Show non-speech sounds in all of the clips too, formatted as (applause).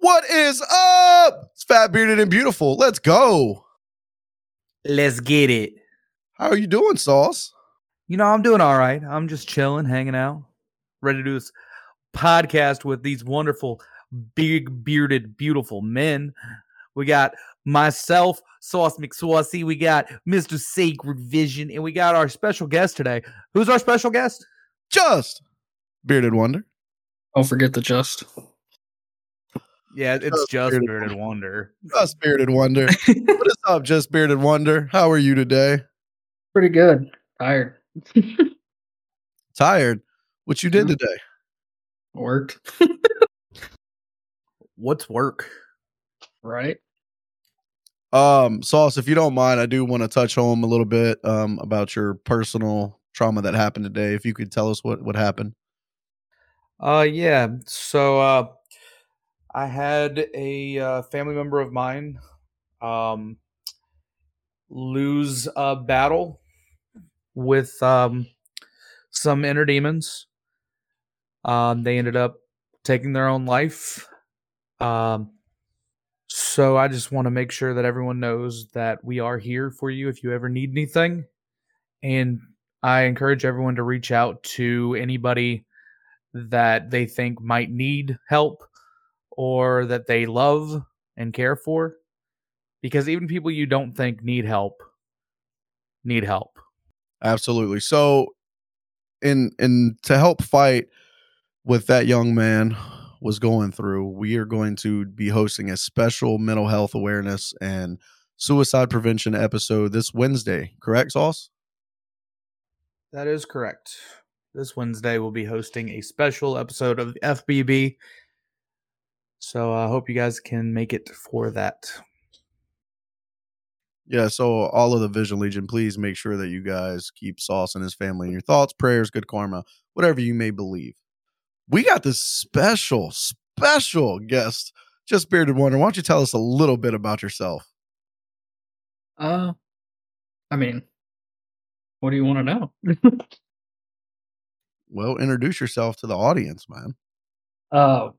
What is up? It's Fat Bearded and Beautiful. Let's go. Let's get it. How are you doing, Sauce? You know, I'm doing all right. I'm just chilling, hanging out, ready to do this podcast with these wonderful, big bearded, beautiful men. We got myself, Sauce McSaucey. We got Mr. Sacred Vision, and we got our special guest today. Who's our special guest? Just Bearded Wonder. Don't forget the just. Yeah, it's Just just Bearded Bearded Wonder. (laughs) Just Bearded Wonder. what is up, (laughs) Just Bearded Wonder? How are you today? Pretty good. Tired. (laughs) Tired. What you did Mhm. today? Worked. What's work? Right. Um, Sauce, if you don't mind, I do want to touch home a little bit um about your personal trauma that happened today. If you could tell us what what happened. Uh yeah. So uh I had a uh, family member of mine um lose a battle with um some inner demons. Um they ended up taking their own life. Um so I just want to make sure that everyone knows that we are here for you if you ever need anything. And I encourage everyone to reach out to anybody that they think might need help or that they love and care for because even people you don't think need help need help Absolutely. So in in to help fight with that young man was going through, we are going to be hosting a special mental health awareness and suicide prevention episode this Wednesday, correct, Sauce? that is correct this wednesday we'll be hosting a special episode of the fbb so i hope you guys can make it for that Yeah, so all of the Vision Legion, please make sure that you guys keep Sauce and his family in your thoughts, prayers, good karma, whatever you may believe. We got this special, special guest, just Bearded Wonder. Why don't you tell us a little bit about yourself? Uh I mean, what do you want to know? (laughs) Well, introduce yourself to the audience, man. uh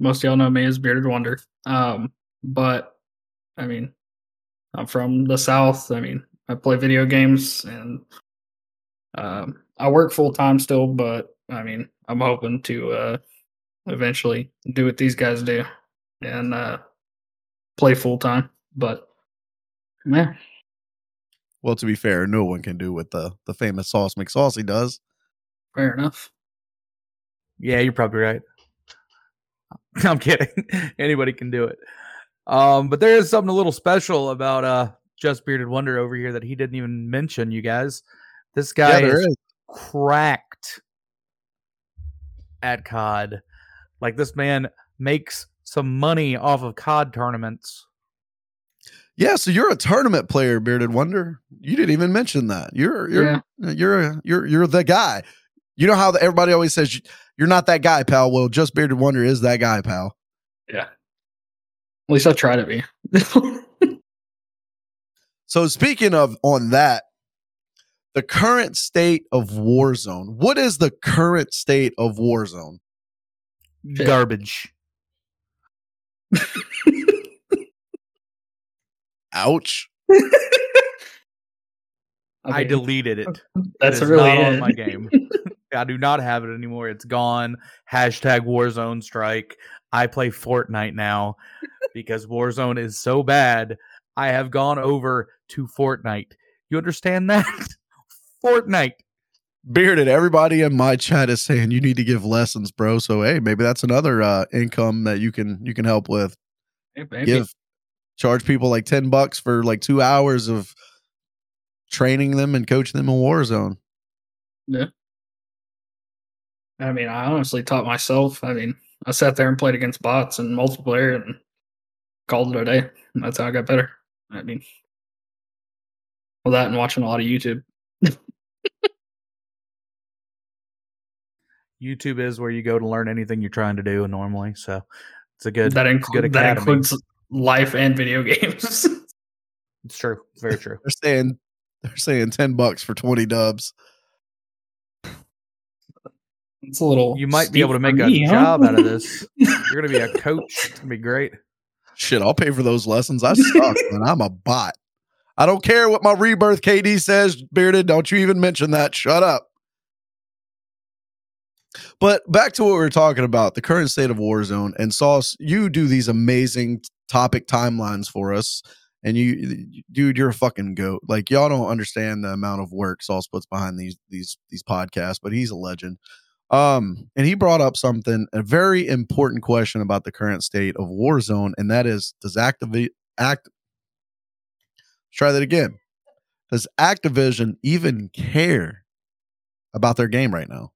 most of y'all know me as Bearded Wonder. Um, but I mean, I'm from the South. I mean, I play video games and um I work full time still, but I mean, I'm hoping to uh eventually do what these guys do and uh play full time. But yeah. Well, to be fair, no one can do what the the famous Sauce McSaucey does. Fair enough. yeah you're probably right (laughs) i'm kidding anybody can do it um but there is something a little special about uh just bearded wonder over here that he didn't even mention you guys this guy yeah, there is is. cracked at COD. Like this man makes some money off of COD tournaments. Yeah, so you're a tournament player, Bearded Wonder. You didn't even mention that. You're you're Yeah. you're a, you're you're the guy. You know how the, everybody always says you're not that guy, pal. Well, just Bearded Wonder is that guy, pal. Yeah. At least I try to be. (laughs) So speaking of on that, the current state of Warzone. What is the current state of Warzone? Shit. Garbage. (laughs) Ouch. (laughs) I Okay, deleted it. That's it is really not on my game. I do not have it anymore. It's gone. Hashtag Warzone strike. I play Fortnite now because Warzone is so bad. I have gone over to Fortnite. You understand that? (laughs) Fortnite. Bearded, everybody in my chat is saying you need to give lessons, bro. So hey, maybe that's another uh income that you can you can help with. Hey, baby. Give charge people like 10 bucks for like 2 hours of training them and coaching them in Warzone. I mean, I honestly taught myself. I mean, I sat there and played against bots and multiplayer and called it a day. And that's how I got better. I mean, well, that and watching a lot of YouTube. (laughs) YouTube is where you go to learn anything you're trying to do normally. So it's a good that, it's a good include, that includes life and video (laughs) games. It's true. It's very (laughs) true. They're saying they're saying 10 bucks for 20 dubs. It's a little. You might be able to for make me, a huh? job out of this. (laughs) You're gonna be a coach. It's gonna be great. Shit, I'll pay for those lessons. I suck, (laughs) man. I'm a bot. I don't care what my rebirth KD says, Bearded. Don't you even mention that. Shut up. But back to what we were talking about, the current state of Warzone. And Sauce, you do these amazing topic timelines for us. And you, dude, you're a fucking goat. Like y'all don't understand the amount of work Sauce puts behind these these these podcasts, but he's a legend. Um, and he brought up something, a very important question about the current state of Warzone, and that is, does activate act? Let's try that again. Does Activision even care about their game right now?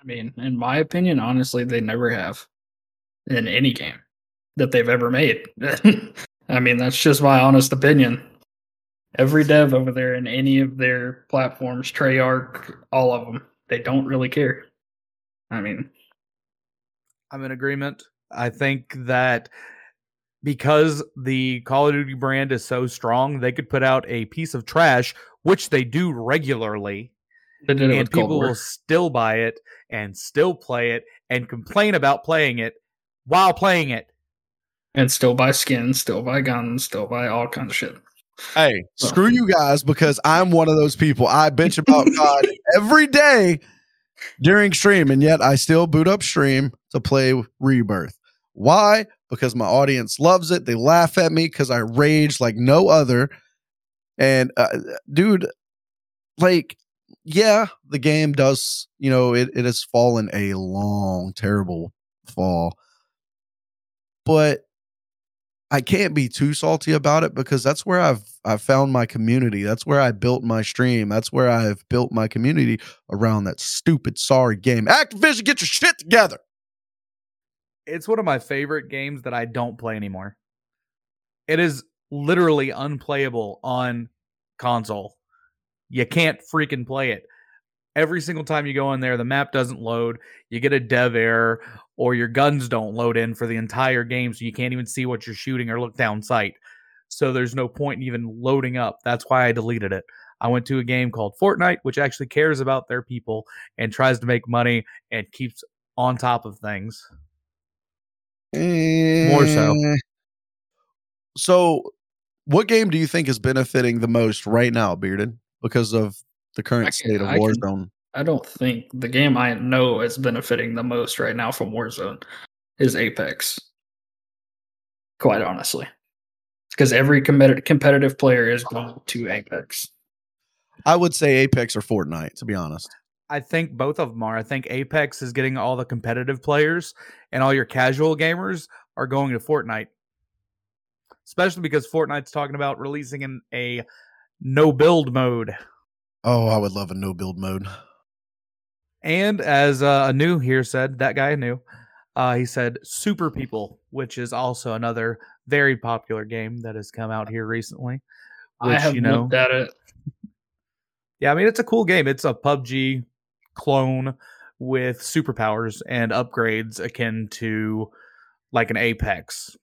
I mean, in my opinion, honestly, they never have in any game that they've ever made. (laughs) I mean, that's just my honest opinion. Every dev over there in any of their platforms, Treyarch, all of them, they don't really care. I mean, I'm in agreement. I think that because the Call of Duty brand is so strong, they could put out a piece of trash, which they do regularly, and people will still buy it and still play it and complain about playing it while playing it. and still buy skins, still buy guns, still buy all kinds of shit. Hey, screw you guys because I'm one of those people. I bitch about (laughs) God every day during stream, and yet I still boot up stream to play Rebirth. Why? Because my audience loves it. They laugh at me because I rage like no other. And uh, dude, like, yeah, the game does, you know, it, it has fallen a long, terrible fall. But I can't be too salty about it because that's where I've I've found my community. That's where I built my stream. That's where I've built my community around that stupid sorry game. Activision, get your shit together. It's one of my favorite games that I don't play anymore. It is literally unplayable on console. You can't freaking play it. Every single time you go in there, the map doesn't load. You get a dev error, or your guns don't load in for the entire game, so you can't even see what you're shooting or look down sight. So there's no point in even loading up. That's why I deleted it. I went to a game called Fortnite, which actually cares about their people and tries to make money and keeps on top of things. More so. So, what game do you think is benefiting the most right now, Bearded, because of the current can- state of I can- Warzone? I don't think the game I know is benefiting the most right now from Warzone is Apex. Quite honestly. Because every committed competitive player is going to Apex. I would say Apex or Fortnite, to be honest. I think both of them are. I think Apex is getting all the competitive players, and all your casual gamers are going to Fortnite. Especially because Fortnite's talking about releasing in a no build mode. Oh, I would love a no build mode. And as uh, Anu here said, that guy knew, uh, he said Super People, which is also another very popular game that has come out here recently. I have you know, looked at it. Yeah, I mean it's a cool game. It's a PUBG clone with superpowers and upgrades akin to like an Apex.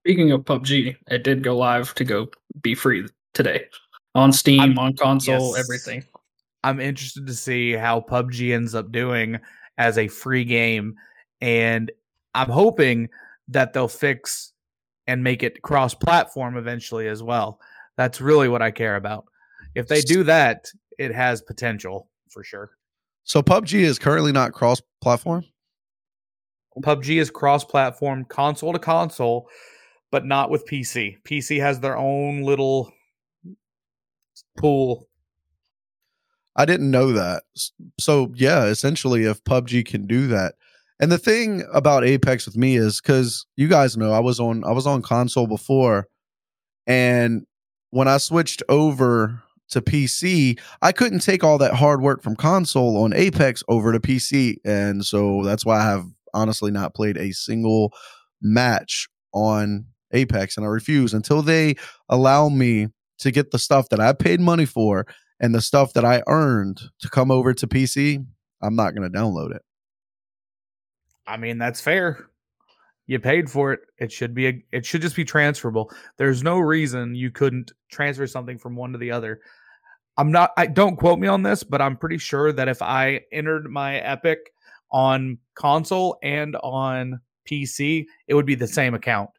Speaking of PUBG, it did go live to go be free today. On Steam, I'm- on console, yes. everything. I'm interested to see how PUBG ends up doing as a free game and I'm hoping that they'll fix and make it cross-platform eventually as well. That's really what I care about. If they do that, it has potential for sure. So PUBG is currently not cross platform. PUBG is cross-platform, console to console, but not with PC. PC has their own little pool. I didn't know that. So yeah, essentially, if PUBG can do that, and the thing about Apex with me is because you guys know I was on I was on console before, and when I switched over to PC, I couldn't take all that hard work from console on Apex over to PC, and so that's why I have honestly not played a single match on Apex, and I refuse until they allow me to get the stuff that I paid money for and the stuff that I earned to come over to PC, I'm not going to download it. I mean, that's fair. You paid for it. It should be a, it should just be transferable. There's no reason you couldn't transfer something from one to the other. I'm not I don't quote me on this, but I'm pretty sure that if I entered my Epic on console and on PC, it would be the same account.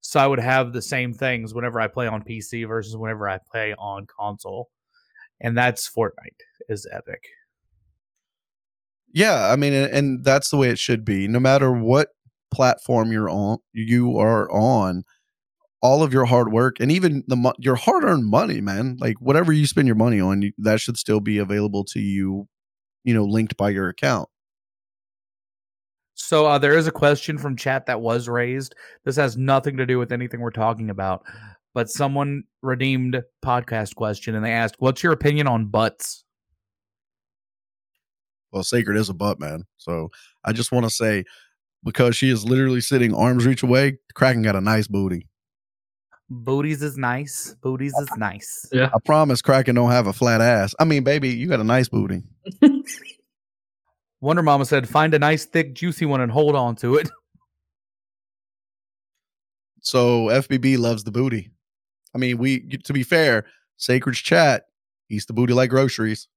So I would have the same things whenever I play on PC versus whenever I play on console. And that's Fortnite is Epic. Yeah, I mean, and, that's the way it should be. No matter what platform you're on, you are on, all of your hard work and even the your hard-earned money, man. Like whatever you spend your money on, that should still be available to you. You know, linked by your account. So uh, there is a question from chat that was raised. This has nothing to do with anything we're talking about, but someone redeemed podcast question and they asked, "What's your opinion on butts?" Well, Sacred is a butt man, so I just want to say because she is literally sitting arms reach away, Kraken got a nice booty. Booties is nice. Booties is nice. Yeah. I promise Kraken don't have a flat ass. I mean, baby, you got a nice booty. (laughs) Wonder Mama said, "Find a nice, thick, juicy one and hold on to it." (laughs) So FBB loves the booty. I mean, we to be fair, Sacred's chat eats the booty like groceries.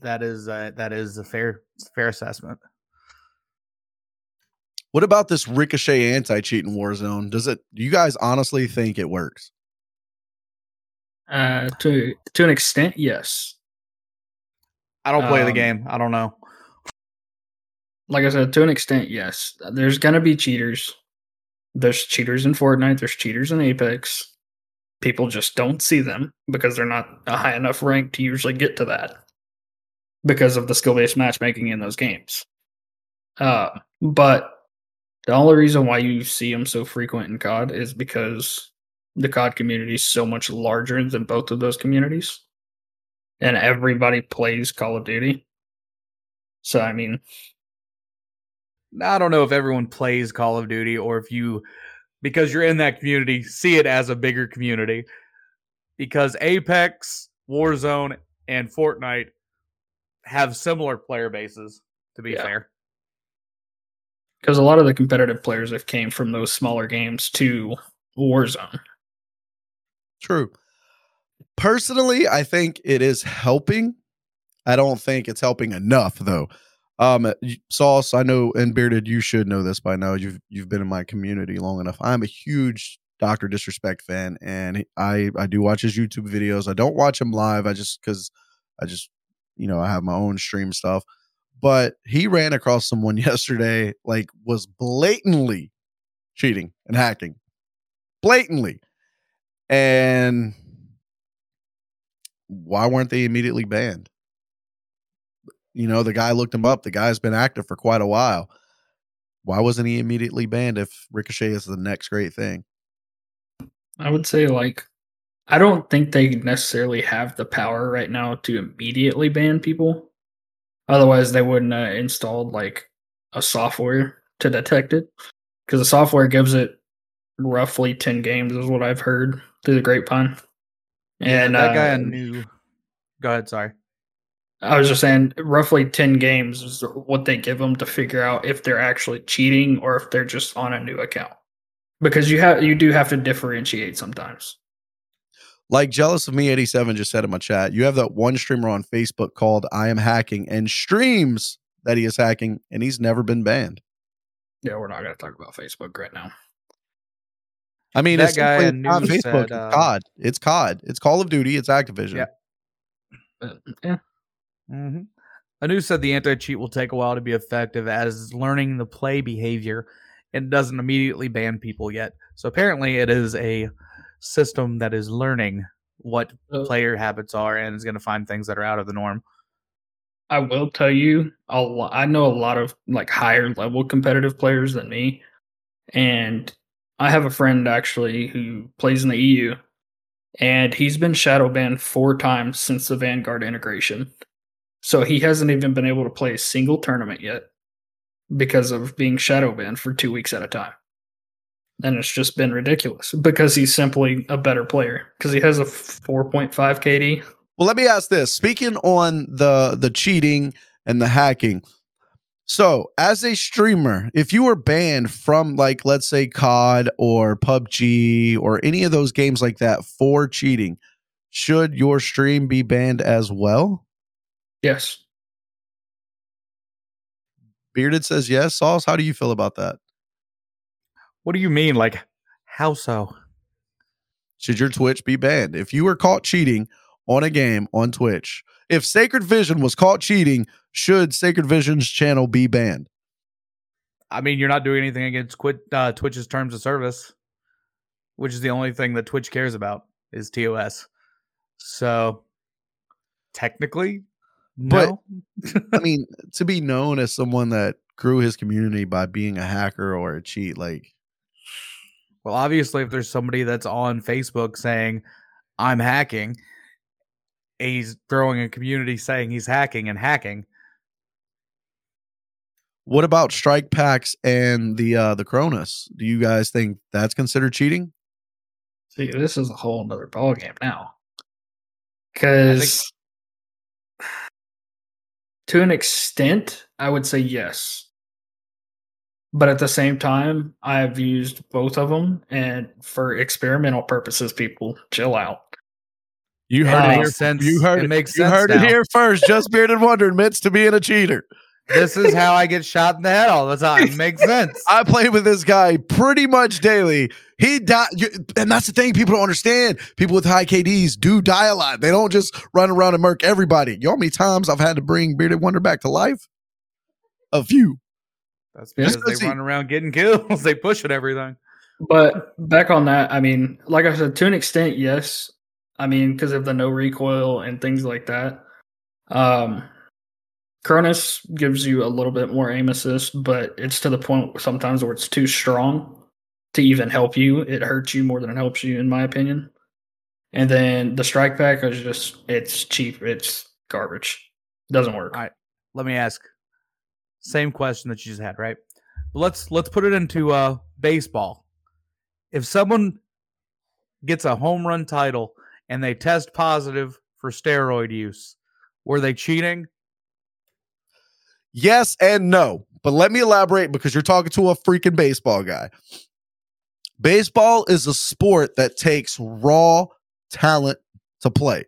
That is uh, that is a fair fair assessment. What about this Ricochet anti-cheating Warzone? Does it? Do you guys honestly think it works? Uh, to to an extent, yes. I don't play the Um, game. I don't know. Like I said, to an extent, yes. There's gonna be cheaters. There's cheaters in Fortnite. There's cheaters in Apex. People just don't see them because they're not a high enough rank to usually get to that because of the skill-based matchmaking in those games. Uh, but the only reason why you see them so frequent in COD is because the COD community is so much larger than both of those communities, and everybody plays Call of Duty. So I mean, I don't know if everyone plays Call of Duty or if you, because you're in that community, see it as a bigger community. Because Apex, Warzone, and Fortnite have similar player bases. To be Yeah. fair, because a lot of the competitive players have came from those smaller games to Warzone. True. Personally, I think it is helping. I don't think it's helping enough though. Um Sauce, I know and Bearded, you should know this by now. You've you've been in my community long enough. I'm a huge Dr. Disrespect fan and I I do watch his YouTube videos. I don't watch him live. I just cuz I just you know, I have my own stream stuff. But he ran across someone (laughs) yesterday like was blatantly cheating and hacking. Blatantly. And why weren't they immediately banned? You know, the guy looked him up. The guy's been active for quite a while. Why wasn't he immediately banned if Ricochet is the next great thing? I would say like I don't think they necessarily have the power right now to immediately ban people. Otherwise, they wouldn't have installed like a software to detect it because the software gives it roughly 10 games is what I've heard through the grapevine. And that guy uh, I knew. Go ahead. Sorry. I was just saying, roughly 10 games is what they give them to figure out if they're actually cheating or if they're just on a new account. Because you have you do have to differentiate sometimes. Like Jealous of Me 87 just said in my chat, you have that one streamer on Facebook called I Am Hacking and streams that he is hacking and he's never been banned. Yeah, we're not going to talk about Facebook right now. I mean, That it's guy simply I not Facebook. said, it's uh, COD. It's COD. It's Call of Duty. It's Activision. Yeah. But, yeah, Mm-hmm. Anu said the anti cheat will take a while to be effective as learning the play behavior and doesn't immediately ban people yet. So apparently, it is a system that is learning what Uh, player habits are and is going to find things that are out of the norm. I will tell you, a lo- I know a lot of like higher level competitive players than me, and I have a friend actually who plays in the EU, and he's been shadow banned four times since the Vanguard integration. So he hasn't even been able to play a single tournament yet because of being shadow banned for two weeks at a time. And it's just been ridiculous because he's simply a better player because he has a 4.5 KD. Well, let me ask this. Speaking on the the cheating and the hacking. So, as a streamer, if you were banned from like let's say COD or PUBG or any of those games like that for cheating, should your stream be banned as well? Yes. Bearded says yes. Sauce, how do you feel about that? What do you mean? Like, how so? Should your Twitch be banned? If you were caught cheating on a game on Twitch, if Sacred Vision was caught cheating, should Sacred Vision's channel be banned? I mean, you're not doing anything against quit, uh, Twitch's terms of service, which is the only thing that Twitch cares about is TOS. So technically, no. I mean, to be known as someone that grew his community by being a hacker or a cheat, like well, obviously, if there's somebody that's on Facebook saying, I'm hacking, he's throwing a community saying he's hacking and hacking. What about strike packs and the uh the Cronus? Do you guys think that's considered cheating? See, this is a whole other ballgame now. Because to an extent, I would say yes. But at the same time, I've used both of them, and for experimental purposes, people chill out. You heard it, makes here. sense. You heard It it. makes you sense heard it here first. Just bearded wonder admits to being a cheater. This is how I get shot in the head all the time. Makes sense. (laughs) I play with this guy pretty much daily. He died, and that's the thing people don't understand. People with high KDs do die a lot. They don't just run around and murk everybody. You know how many times I've had to bring bearded wonder back to life? A few. That's Yeah. because Because they run around getting kills. (laughs) They push at everything. But back on that, I mean, like I said, to an extent, yes. I mean, because of the no recoil and things like that. Um, Cronus gives you a little bit more aim assist, but it's to the point sometimes where it's too strong to even help you. It hurts you more than it helps you, in my opinion. And then the strike pack is just, it's cheap. It's garbage. Doesn't work. All right. Let me ask. Same question that you just had, right? Let's let's put it into uh baseball. If someone gets a home run title and they test positive for steroid use, were they cheating? Yes and no. But let me elaborate because you're talking to a freaking baseball guy. Baseball is a sport that takes raw talent to play.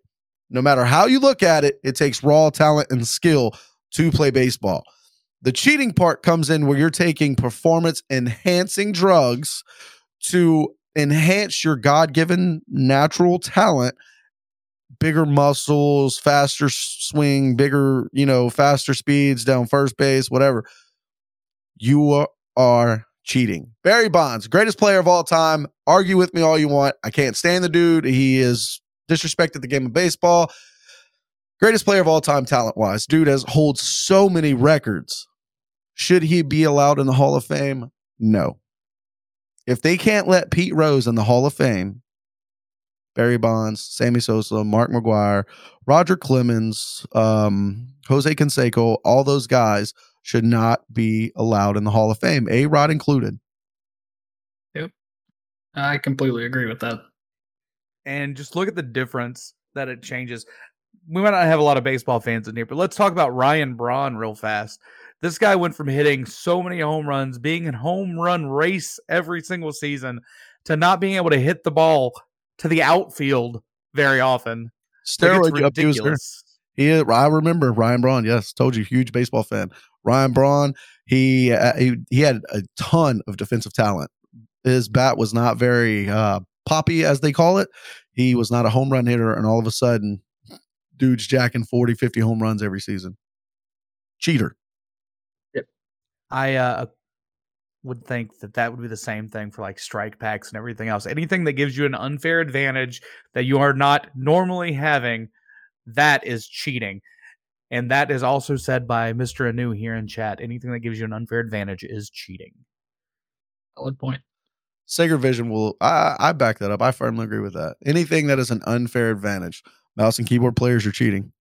No matter how you look at it, it takes raw talent and skill to play baseball. The cheating part comes in where you're taking performance enhancing drugs to enhance your God given natural talent, bigger muscles, faster swing, bigger, you know, faster speeds down first base, whatever. You are, cheating. Barry Bonds, greatest player of all time. Argue with me all you want. I can't stand the dude. He is disrespected the game of baseball. Greatest player of all time, talent wise. Dude has holds so many records. Should he be allowed in the Hall of Fame? No. If they can't let Pete Rose in the Hall of Fame, Barry Bonds, Sammy Sosa, Mark McGwire, Roger Clemens, um, Jose Canseco, all those guys should not be allowed in the Hall of Fame, A Rod included. Yep. I completely agree with that. And just look at the difference that it changes. We might not have a lot of baseball fans in here, but let's talk about Ryan Braun real fast. This guy went from hitting so many home runs, being in home run race every single season, to not being able to hit the ball to the outfield very often. Like, Steroid abuser. ridiculous. He, I remember Ryan Braun. Yes, told you, huge baseball fan. Ryan Braun. He uh, he he had a ton of defensive talent. His bat was not very uh, poppy, as they call it. He was not a home run hitter, and all of a sudden, dude's jacking 40, 50 home runs every season. Cheater. I uh, would think that that would be the same thing for like strike packs and everything else. Anything that gives you an unfair advantage that you are not normally having, that is cheating. And that is also said by Mr. Anu here in chat. Anything that gives you an unfair advantage is cheating. Solid point. Sacred Vision will. I, I back that up. I firmly agree with that. Anything that is an unfair advantage, mouse and keyboard players are cheating.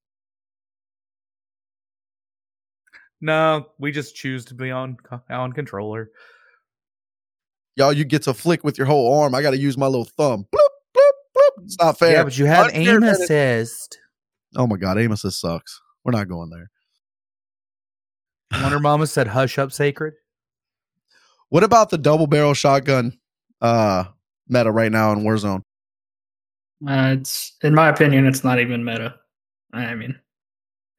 No, we just choose to be on on controller. Y'all, you get to flick with your whole arm. I got to use my little thumb. Bloop, bloop, bloop. It's not fair. Yeah, but you have Unfair aim assist. Oh my god, Amos, this sucks. We're not going there. Wonder Mama said, "Hush up, sacred." What about the double barrel shotgun uh meta right now in Warzone? Uh, it's in my opinion, it's not even meta. I mean,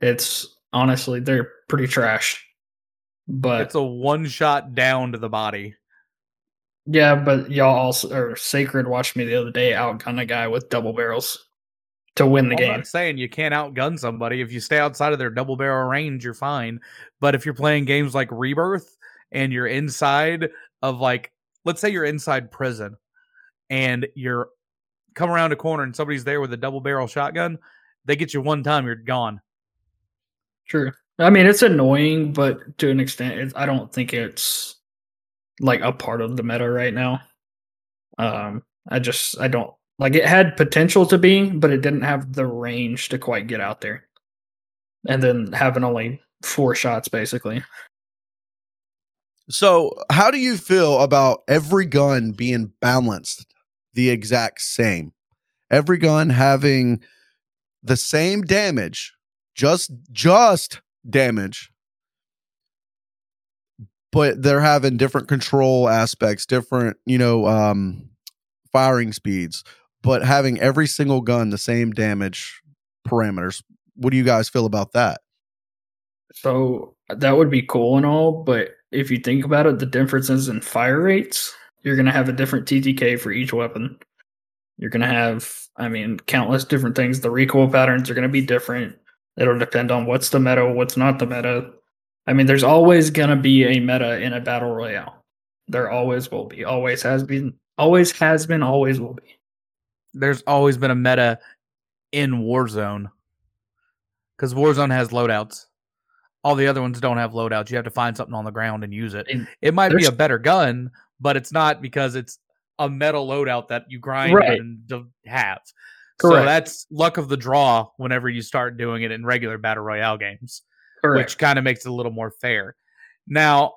it's honestly they're pretty trash. But it's a one shot down to the body. Yeah, but y'all also or Sacred watched me the other day outgun a guy with double barrels to win the I'm game. not saying you can't outgun somebody. If you stay outside of their double barrel range, you're fine. But if you're playing games like Rebirth and you're inside of like, let's say you're inside prison and you're come around a corner and somebody's there with a double barrel shotgun, they get you one time, you're gone. True. I mean, it's annoying, but to an extent, I don't think it's like a part of the meta right now. Um, I just I don't like it had potential to be, but it didn't have the range to quite get out there. And then having only four shots basically. So, how do you feel about every gun being balanced the exact same? Every gun having the same damage, just just damage, but they're having different control aspects, different, you know, um firing speeds, but having every single gun the same damage parameters. What do you guys feel about that? So that would be cool and all, but if you think about it, the differences in fire rates, you're going to have a different TTK for each weapon. You're going to have, I mean, countless different things. The recoil patterns are going to be different. It'll depend on what's the meta, what's not the meta. I mean, there's always going to be a meta in a battle royale. There always will be. Always has been. Always has been. Always will be. There's always been a meta in Warzone because Warzone has loadouts. All the other ones don't have loadouts. You have to find something on the ground and use it. And It might be a better gun, but it's not because it's a metal loadout that you grind Right. and d- have. So that's luck of the draw whenever you start doing it in regular battle royale games, Correct. which kind of makes it a little more fair. Now,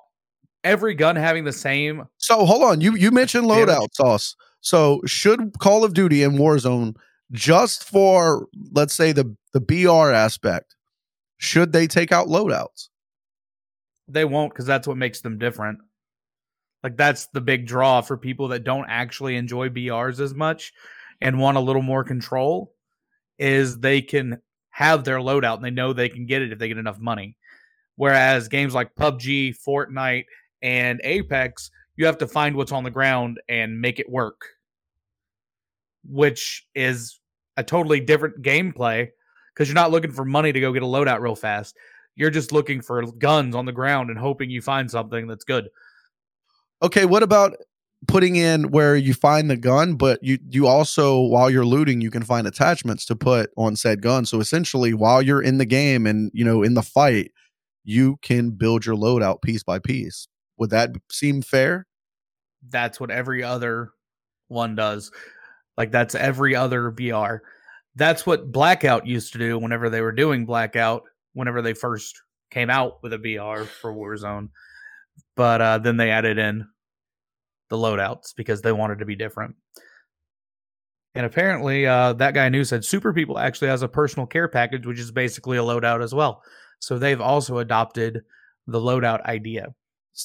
every gun having the same So hold on, you you mentioned Damage. loadout sauce. So should Call of Duty and Warzone just for let's say the the BR aspect, should they take out loadouts? They won't because that's what makes them different. Like that's the big draw for people that don't actually enjoy BRs as much and want a little more control is they can have their loadout and they know they can get it if they get enough money. Whereas games like PUBG, Fortnite, and Apex, you have to find what's on the ground and make it work. Which is a totally different gameplay because you're not looking for money to go get a loadout real fast. You're just looking for guns on the ground and hoping you find something that's good. Okay, what about putting in where you find the gun, but you you also while you're looting, you can find attachments to put on said gun. So essentially, while you're in the game and you know in the fight, you can build your loadout piece by piece. Would that seem fair? That's what every other one does. Like that's every other BR. That's what Blackout used to do whenever they were doing Blackout, whenever they first came out with a BR for Warzone. But uh, then they added in the loadouts because they wanted to be different. And apparently, uh, that guy knew said Super People actually has a personal care package, which is basically a loadout as well. So they've also adopted the loadout idea.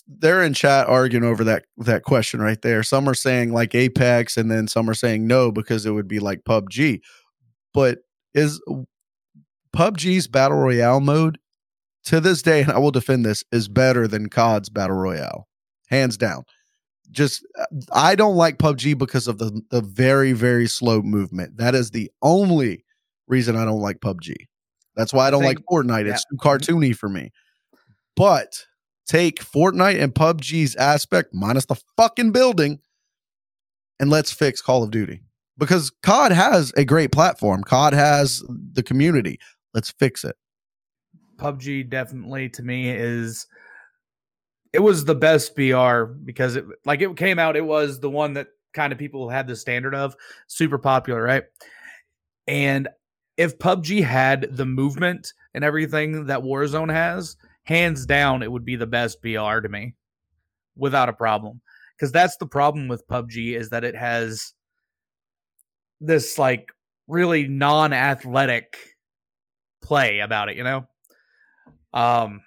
they're in chat arguing over that that question right there. Some are saying like Apex, and then some are saying no because it would be like PUBG. But is PUBG's battle royale mode to this day, and I will defend this, is better than COD's battle royale, hands down. Just uh, I don't like PUBG because of the the very very slow movement. That is the only reason I don't like PUBG. That's why I don't like think- Fortnite. yeah. It's too cartoony for me. But take Fortnite and PUBG's aspect minus the fucking building and let's fix Call of Duty. Because COD has a great platform. COD has the community. Let's fix it. PUBG definitely to me is it was the best BR because it like it came out it was the one that kind of people had the standard of super popular right? And if PUBG had the movement and everything that Warzone has hands down it would be the best BR to me without a problem. Because that's the problem with PUBG is that it has this like really non-athletic play about it you know? Um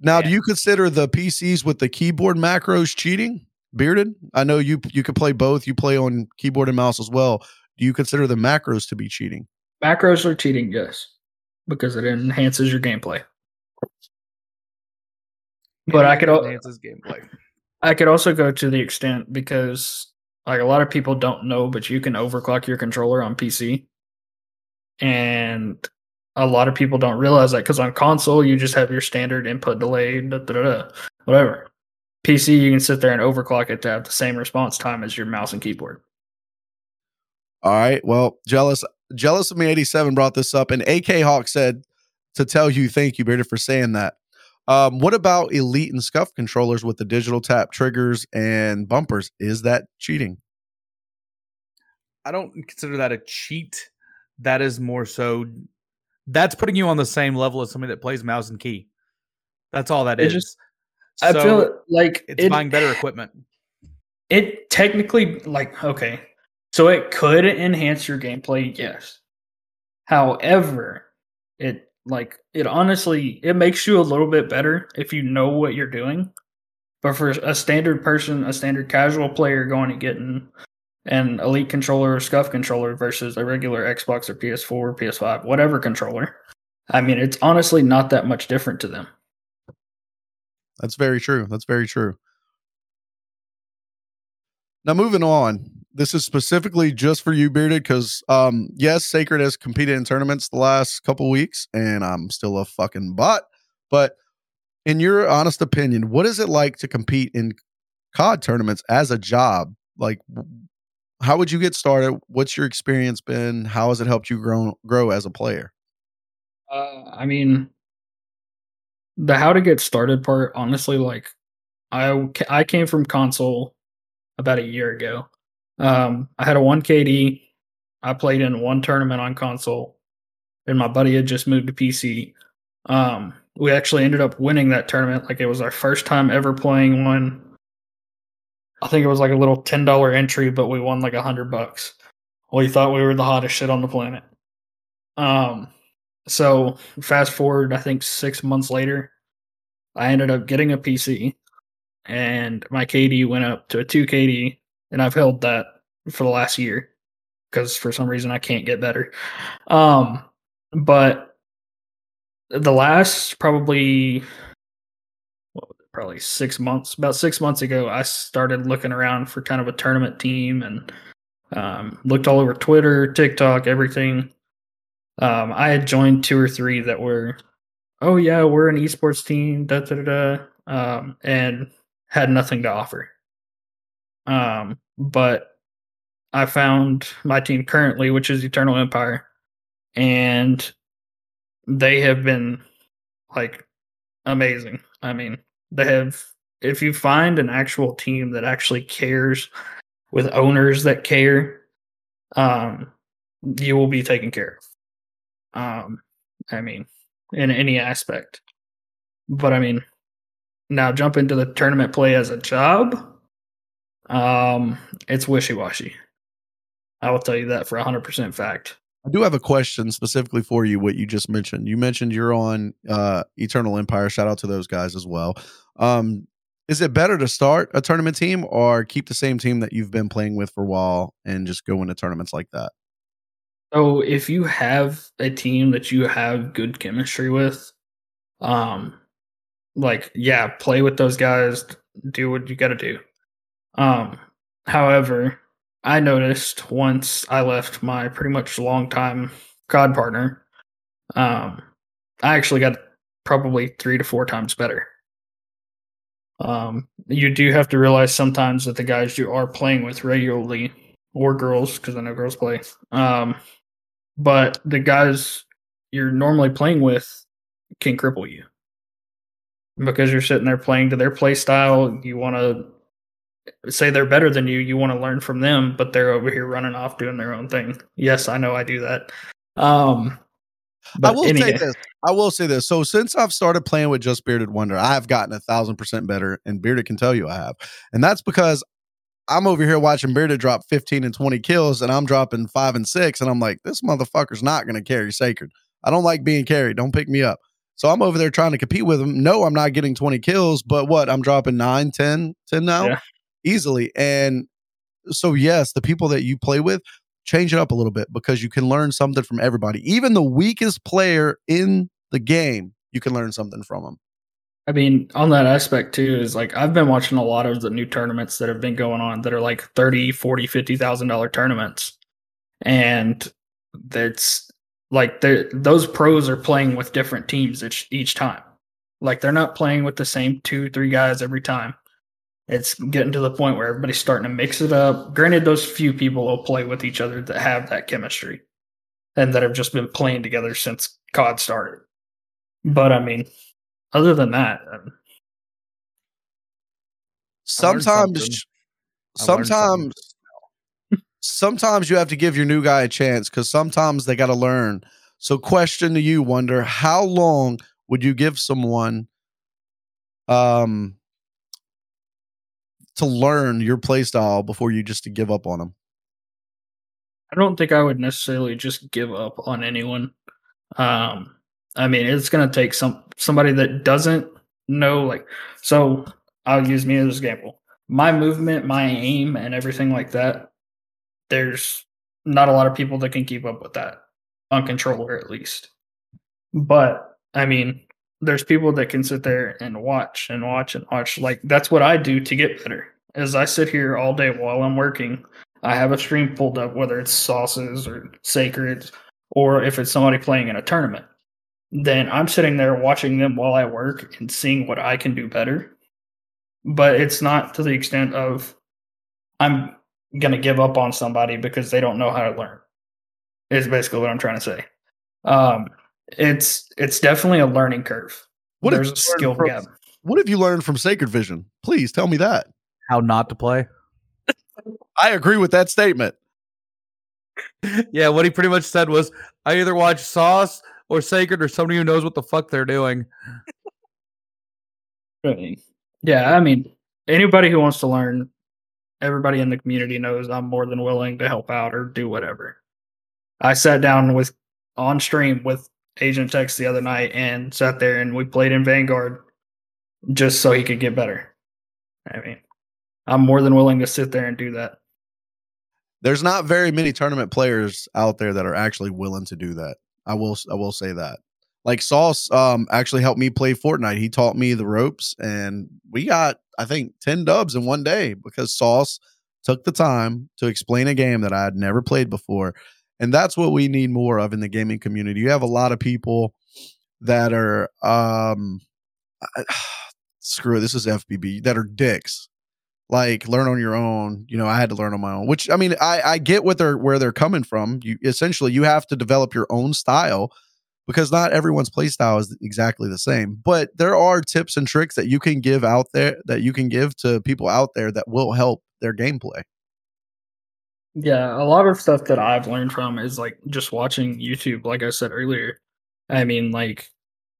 Now, Yeah. do you consider the PCs with the keyboard macros cheating? Bearded? I know you you could play both. You play on keyboard and mouse as well. do you consider the macros to be cheating? Macros are cheating, yes, because it enhances your gameplay. But I could al- enhances gameplay. I could also go to the extent because like a lot of people don't know, but you can overclock your controller on PC. And a lot of people don't realize that because on console you just have your standard input delay, da, da, da, da, whatever. PC you can sit there and overclock it to have the same response time as your mouse and keyboard. All right. Well, jealous jealous of me 87 brought this up and AK Hawk said to tell you thank you Bearded for saying that. Um, what about elite and scuff controllers with the digital tap triggers and bumpers? Is that cheating? I don't consider that a cheat. That is more so that's putting you on the same level as somebody that plays mouse and key. That's all that It is. just- I feel like it's it, buying better equipment. it technically like okay so it could enhance your gameplay yes however it like it honestly it makes you a little bit better if you know what you're doing but for a standard person a standard casual player going and getting an elite controller or scuff controller versus a regular xbox or ps4 or ps5 whatever controller i mean it's honestly not that much different to them That's very true. That's very true. Now moving on. This is specifically just for you, Bearded, because um, yes, Sacred has competed in tournaments the last couple weeks, and I'm still a fucking bot. But in your honest opinion, what is it like to compete in COD tournaments as a job? Like, how would you get started? What's your experience been? How has it helped you grow grow as a player? Uh, I mean, the how to get started part, honestly, like I I came from console about a year ago. Um, I had a one KD. I played in one tournament on console, and my buddy had just moved to PC. Um, we actually ended up winning that tournament. Like it was our first time ever playing one. I think it was like a little ten dollar entry, but we won like a hundred bucks. We thought we were the hottest shit on the planet. Um, so fast forward, I think six months later, I ended up getting a PC, and my KD went up to a two KD, and I've held that for the last year because for some reason I can't get better. Um, but the last probably probably six months, about six months ago, I started looking around for kind of a tournament team and um, looked all over Twitter, TikTok, everything um, I had joined two or three that were, oh yeah, we're an esports team, da da da, da um, and had nothing to offer. Um, but I found my team currently, which is Eternal Empire, and they have been like amazing. I mean, they have. If you find an actual team that actually cares, with owners that care, um, you will be taken care of. Um i mean in any aspect. But i mean now jump into the tournament play as a job. Um it's wishy-washy. I will tell you that for 100% fact I do have a question specifically for you. What you just mentioned. You mentioned you're on uh, Eternal Empire. Shout out to those guys as well. Um, is it better to start a tournament team or keep the same team that you've been playing with for a while and just go into tournaments like that? so if you have a team that you have good chemistry with um like yeah play with those guys do what you got to do um however i noticed once i left my pretty much long time cod partner um i actually got probably three to four times better um you do have to realize sometimes that the guys you are playing with regularly or girls because i know girls play um but the guys you're normally playing with can cripple you because you're sitting there playing to their play style. You want to say they're better than you. You want to learn from them, but they're over here running off doing their own thing. Yes, I know I do that. Um, I will any- say this. I will say this. So since I've started playing with just Bearded Wonder, I have gotten a thousand percent better, and Bearded can tell you I have, and that's because I'm over here watching Bearded drop 15 and 20 kills, and I'm dropping five and six, and I'm like, this motherfucker's not going to carry Sacred. I don't like being carried. Don't pick me up. So I'm over there trying to compete with him. No, I'm not getting 20 kills, but what? I'm dropping 9, 10, 10 now Yeah. Easily. And so, yes, the people that you play with, change it up a little bit because you can learn something from everybody. Even the weakest player in the game, you can learn something from them. I mean, on that aspect too, is like I've been watching a lot of the new tournaments that have been going on that are like 30, 40, 50,000 dollar tournaments. And that's like those pros are playing with different teams each, each time. Like they're not playing with the same two, three guys every time. It's getting to the point where everybody's starting to mix it up. Granted, those few people will play with each other that have that chemistry and that have just been playing together since COD started. But I mean, other than that, um, sometimes, sometimes, (laughs) sometimes you have to give your new guy a chance because sometimes they got to learn. So, question to you, Wonder: How long would you give someone um to learn your play style before you just to give up on them? I don't think I would necessarily just give up on anyone. Um, I mean, it's going to take some somebody that doesn't know like. So I'll use me as an example. My movement, my aim, and everything like that. There's not a lot of people that can keep up with that on controller, at least. But I mean, there's people that can sit there and watch and watch and watch. Like that's what I do to get better. As I sit here all day while I'm working, I have a stream pulled up, whether it's sauces or sacred, or if it's somebody playing in a tournament. Then I'm sitting there watching them while I work and seeing what I can do better. But it's not to the extent of I'm gonna give up on somebody because they don't know how to learn. Is basically what I'm trying to say. Um, it's it's definitely a learning curve. What There's a skill from, gap. What have you learned from Sacred Vision? Please tell me that. How not to play. I agree with that statement. yeah, what he pretty much said was I either watch Sauce or Sacred or somebody who knows what the fuck they're doing. Yeah, I mean, anybody who wants to learn, everybody in the community knows I'm more than willing to help out or do whatever. I sat down with on stream with Agent Tex the other night and sat there and we played in Vanguard just so he could get better. I mean, I'm more than willing to sit there and do that. There's not very many tournament players out there that are actually willing to do that. I will I will say that. Like Sauce um actually helped me play Fortnite. He taught me the ropes and we got I think 10 dubs in one day because Sauce took the time to explain a game that I had never played before and that's what we need more of in the gaming community. You have a lot of people that are um (sighs) screw it, this is FBB that are dicks. Like learn on your own. You know, I had to learn on my own. Which I mean, I I get what they're where they're coming from. You essentially you have to develop your own style because not everyone's play style is exactly the same. But there are tips and tricks that you can give out there that you can give to people out there that will help their gameplay. Yeah, a lot of stuff that I've learned from is like just watching YouTube, like I said earlier. I mean, like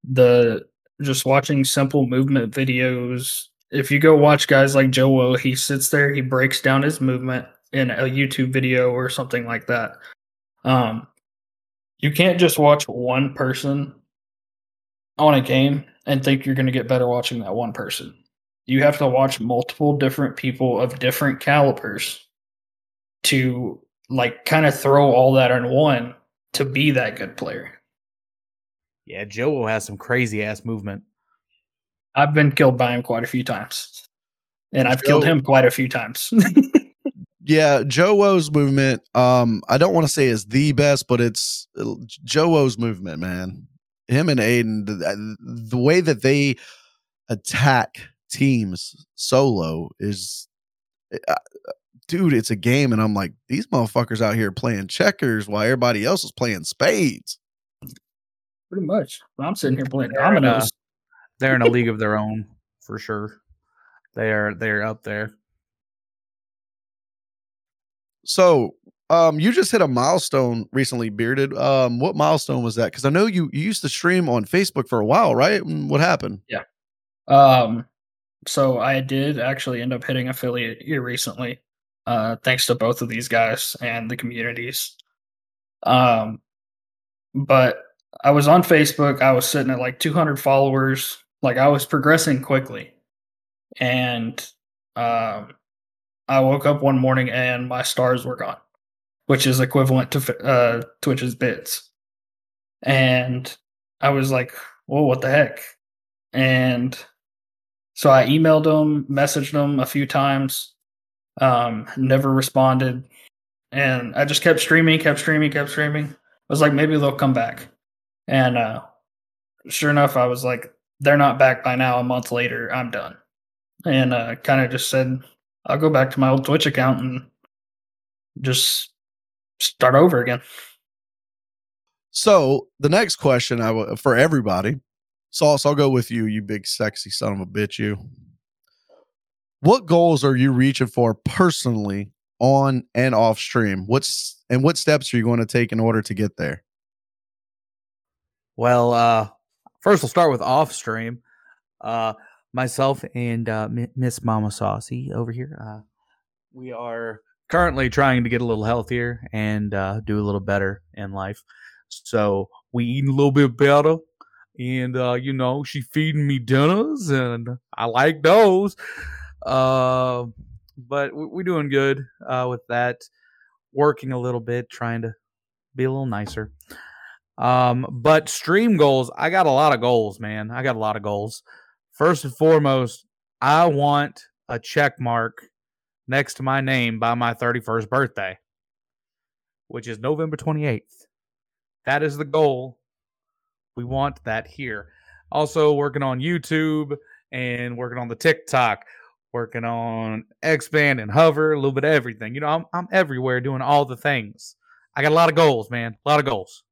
the just watching simple movement videos. If you go watch guys like Joe, he sits there, he breaks down his movement in a YouTube video or something like that. Um, you can't just watch one person on a game and think you're going to get better watching that one person. You have to watch multiple different people of different calibers to like kind of throw all that in one to be that good player. Yeah, Joe has some crazy ass movement. I've been killed by him quite a few times. And I've Joe, killed him quite a few times. (laughs) yeah, Joe Wo's movement, um, I don't want to say is the best, but it's Joe Wo's movement, man. Him and Aiden, the, the way that they attack teams solo is uh, dude, it's a game. And I'm like, these motherfuckers out here playing checkers while everybody else is playing spades. Pretty much. I'm sitting here playing they're dominoes. In a, they're in a league of (laughs) their own for sure. They are they're up there. So um you just hit a milestone recently, bearded. Um, what milestone was that? Because I know you, you used to stream on Facebook for a while, right? What happened? Yeah. Um so I did actually end up hitting affiliate here recently uh, thanks to both of these guys and the communities. Um, but I was on Facebook. I was sitting at like 200 followers. Like I was progressing quickly, and um, I woke up one morning and my stars were gone. which is equivalent to uh, Twitch's bits. And I was like, "Well, what the heck?" And so I emailed them, messaged them a few times, um, never responded, and I just kept streaming, kept streaming, kept streaming. I was like, maybe they'll come back, and uh, sure enough, I was like, they're not back by now. A month later, I'm done, and uh, kind of just said, I'll go back to my old Twitch account and just start over again. So the next question I w- for everybody, Sauce, I'll go with you, you big sexy son of a bitch, you. What goals are you reaching for personally on and off stream? What's and what steps are you going to take in order to get there? Well, uh, first we'll start with off stream. Uh, myself and uh, Miss Mama Saucy over here, uh, we are currently trying to get a little healthier and uh, do a little better in life. So we eat a little bit better, and uh, you know she feeding me dinners, and I like those. Uh, but we're doing good uh, with that. Working a little bit, trying to be a little nicer. Um, but stream goals, I got a lot of goals, man. I got a lot of goals. First and foremost, I want a check mark next to my name by my 31st birthday, which is November 28th. That is the goal. We want that here. Also, working on YouTube and working on the TikTok working on X-Band and Hover, a little bit of everything. You know, I'm I'm everywhere doing all the things. I got a lot of goals, man. A lot of goals.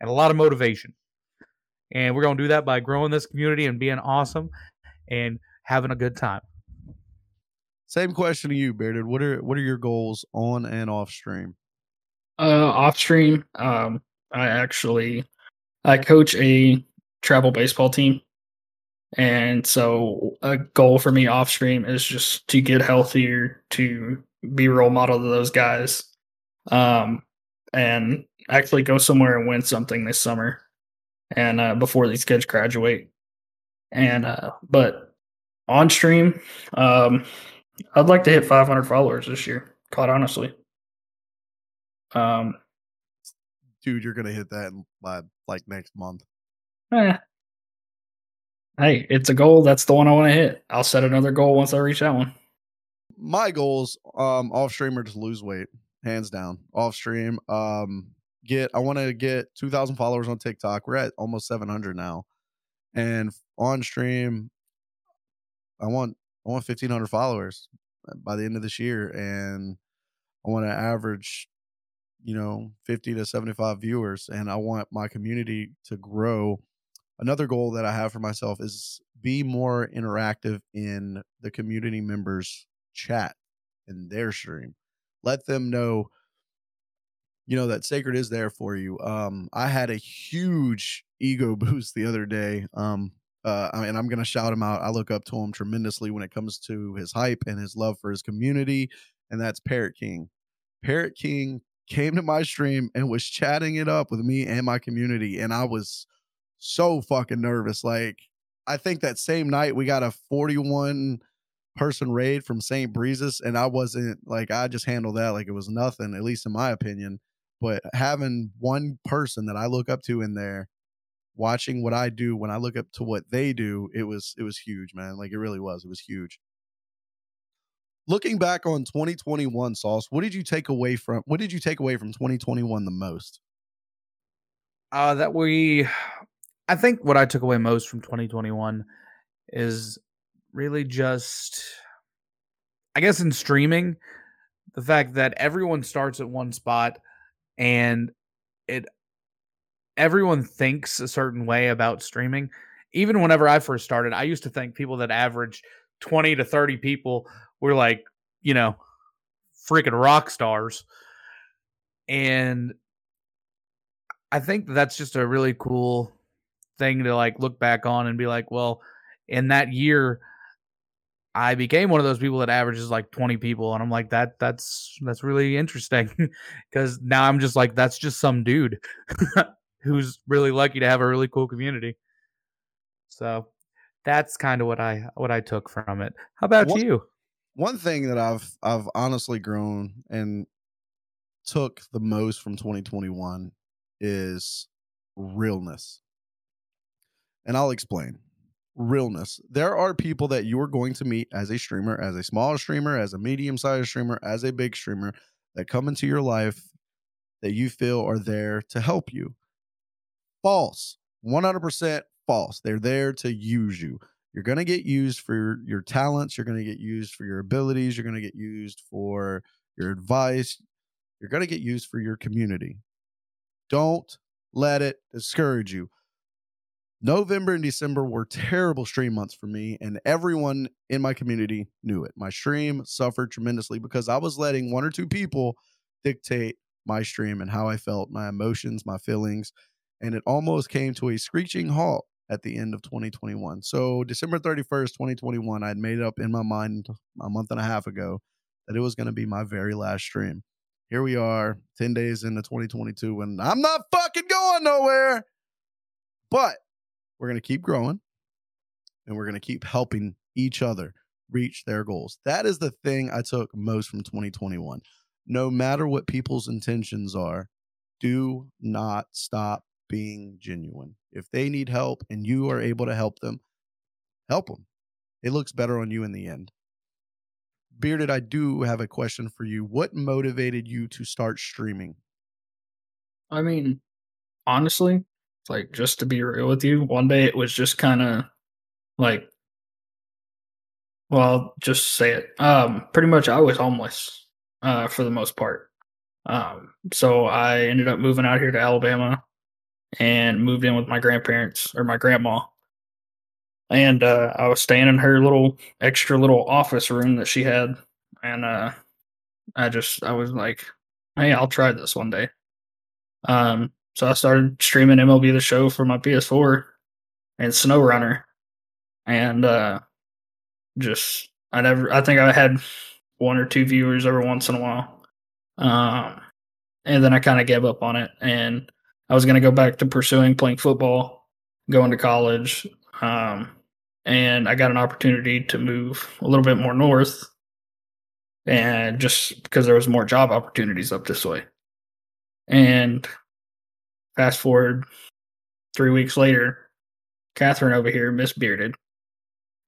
And a lot of motivation. And we're gonna do that by growing this community and being awesome and having a good time. Same question to you, Bearded. What are what are your goals on and off stream? Uh off stream, um, I actually I coach a travel baseball team and so a goal for me off stream is just to get healthier, to be role model to those guys. Um, and actually go somewhere and win something this summer and uh, before these kids graduate. And uh, but on stream, um, I'd like to hit 500 followers this year. Quite honestly, um, dude, you're gonna hit that by like next month. Eh, hey, it's a goal. That's the one I want to hit. I'll set another goal once I reach that one. My goals, um, off stream are to lose weight, hands down. Off stream, um, get I want to get two thousand followers on TikTok. We're at almost seven hundred now, and on stream, I want I want fifteen hundred followers by the end of this year, and I want to average, you know, fifty to seventy five viewers, and I want my community to grow another goal that I have for myself is be more interactive in the community members chat in their stream. Let them know you know that sacred is there for you. Um I had a huge ego (laughs) boost the other day. Um uh and I'm going to shout him out. I look up to him tremendously when it comes to his hype and his love for his community and that's Parrot King. Parrot King came to my stream and was chatting it up with me and my community and I was so fucking nervous. Like, I think that same night we got a 41 person raid from St. Breezes, and I wasn't like, I just handled that like it was nothing, at least in my opinion. But having one person that I look up to in there, watching what I do when I look up to what they do, it was it was huge, man. Like it really was. It was huge. Looking back on 2021, Sauce, what did you take away from what did you take away from 2021 the most? Uh that we I think what I took away most from 2021 is really just, I guess, in streaming, the fact that everyone starts at one spot and it everyone thinks a certain way about streaming. Even whenever I first started, I used to think people that average 20 to 30 people were like, you know, freaking rock stars. And I think that's just a really cool thing to like look back on and be like, well, in that year, I became one of those people that averages like 20 people. And I'm like, that that's that's really interesting. (laughs) Cause now I'm just like, that's just some dude (laughs) who's really lucky to have a really cool community. So that's kind of what I what I took from it. How about one, you? One thing that I've I've honestly grown and took the most from 2021 is realness. And I'll explain. Realness. There are people that you are going to meet as a streamer, as a small streamer, as a medium sized streamer, as a big streamer that come into your life that you feel are there to help you. False. 100% false. They're there to use you. You're going to get used for your talents. You're going to get used for your abilities. You're going to get used for your advice. You're going to get used for your community. Don't let it discourage you. November and December were terrible stream months for me, and everyone in my community knew it. My stream suffered tremendously because I was letting one or two people dictate my stream and how I felt, my emotions, my feelings, and it almost came to a screeching halt at the end of 2021. So, December 31st, 2021, I had made up in my mind a month and a half ago that it was going to be my very last stream. Here we are, 10 days into 2022, and I'm not fucking going nowhere. But we're going to keep growing and we're going to keep helping each other reach their goals. That is the thing I took most from 2021. No matter what people's intentions are, do not stop being genuine. If they need help and you are able to help them, help them. It looks better on you in the end. Bearded, I do have a question for you. What motivated you to start streaming? I mean, honestly, like just to be real with you, one day it was just kind of like, well, just say it. Um, pretty much, I was homeless uh, for the most part. Um, so I ended up moving out here to Alabama and moved in with my grandparents or my grandma. And uh, I was staying in her little extra little office room that she had, and uh, I just I was like, "Hey, I'll try this one day." Um, so I started streaming MLB The Show for my PS4 and SnowRunner, and uh, just I never I think I had one or two viewers every once in a while, um, and then I kind of gave up on it. And I was going to go back to pursuing playing football, going to college, um, and I got an opportunity to move a little bit more north, and just because there was more job opportunities up this way. And fast forward three weeks later, Catherine over here, Miss Bearded,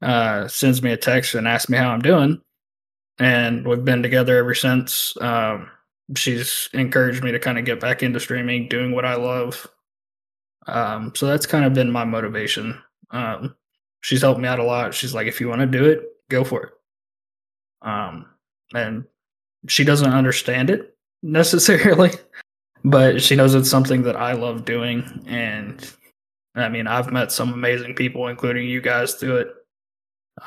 uh, sends me a text and asks me how I'm doing, and we've been together ever since. Um, she's encouraged me to kind of get back into streaming, doing what I love. Um, so that's kind of been my motivation. Um, she's helped me out a lot. She's like, if you want to do it, go for it. Um, and she doesn't understand it (laughs) necessarily, but she knows it's something that I love doing. And I mean, I've met some amazing people, including you guys, through it.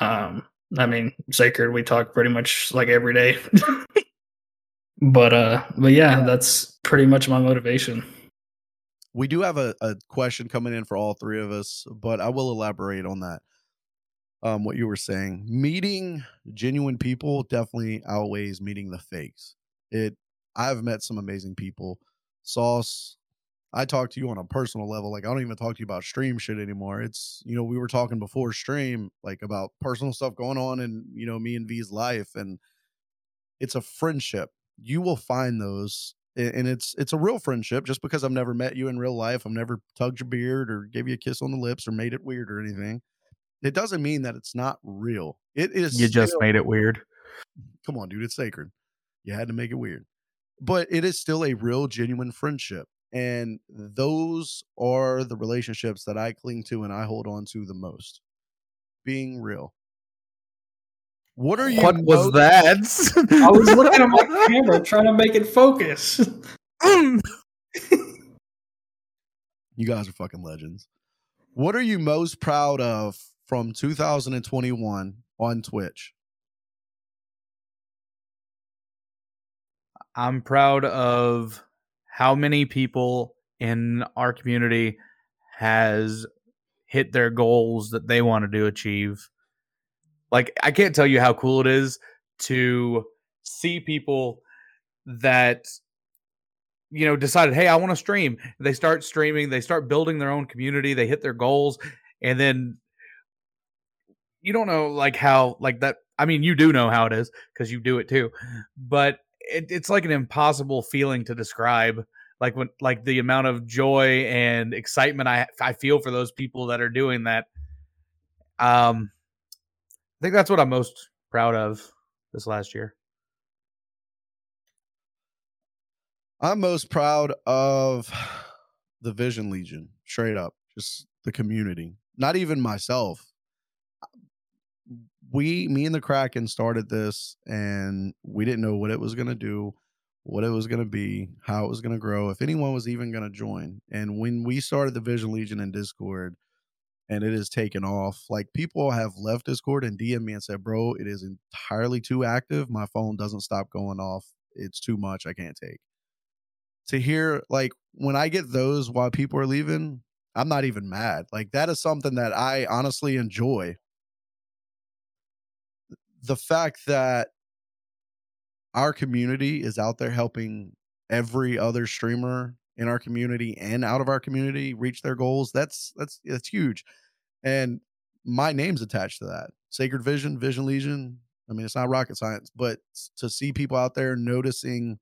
Um, I mean, Sacred, we talk pretty much like every day. (laughs) But uh but yeah, that's pretty much my motivation. We do have a, a question coming in for all three of us, but I will elaborate on that. Um, what you were saying. Meeting genuine people definitely outweighs meeting the fakes. It I've met some amazing people. Sauce, I talk to you on a personal level. Like I don't even talk to you about stream shit anymore. It's you know, we were talking before stream, like about personal stuff going on in, you know, me and V's life. And it's a friendship you will find those and it's it's a real friendship just because I've never met you in real life, I've never tugged your beard or gave you a kiss on the lips or made it weird or anything. It doesn't mean that it's not real. It is You just made it weird. Come on, dude, it's sacred. You had to make it weird. But it is still a real genuine friendship. And those are the relationships that I cling to and I hold on to the most. Being real. What are you? What was that? I was looking at my (laughs) camera trying to make it focus. (laughs) you guys are fucking legends. What are you most proud of from 2021 on Twitch? I'm proud of how many people in our community has hit their goals that they wanted to achieve like I can't tell you how cool it is to see people that you know decided, "Hey, I want to stream." They start streaming, they start building their own community, they hit their goals, and then you don't know like how like that I mean, you do know how it is because you do it too. But it, it's like an impossible feeling to describe like when like the amount of joy and excitement I I feel for those people that are doing that. Um, I think that's what I'm most proud of this last year. I'm most proud of the Vision Legion, straight up, just the community. Not even myself. We, me and the Kraken started this, and we didn't know what it was going to do what it was going to be, how it was going to grow, if anyone was even going to join. And when we started the Vision Legion in Discord and it has taken off, like people have left Discord and DM me and said, Bro, it is entirely too active. My phone doesn't stop going off. It's too much. I can't take. To hear, like, when I get those while people are leaving, I'm not even mad. Like, that is something that I honestly enjoy. The fact that our community is out there helping every other streamer in our community and out of our community reach their goals that's that's that's huge. And my name's attached to that. Sacred vision vision legion i mean it's not rocket science but to see people out there noticing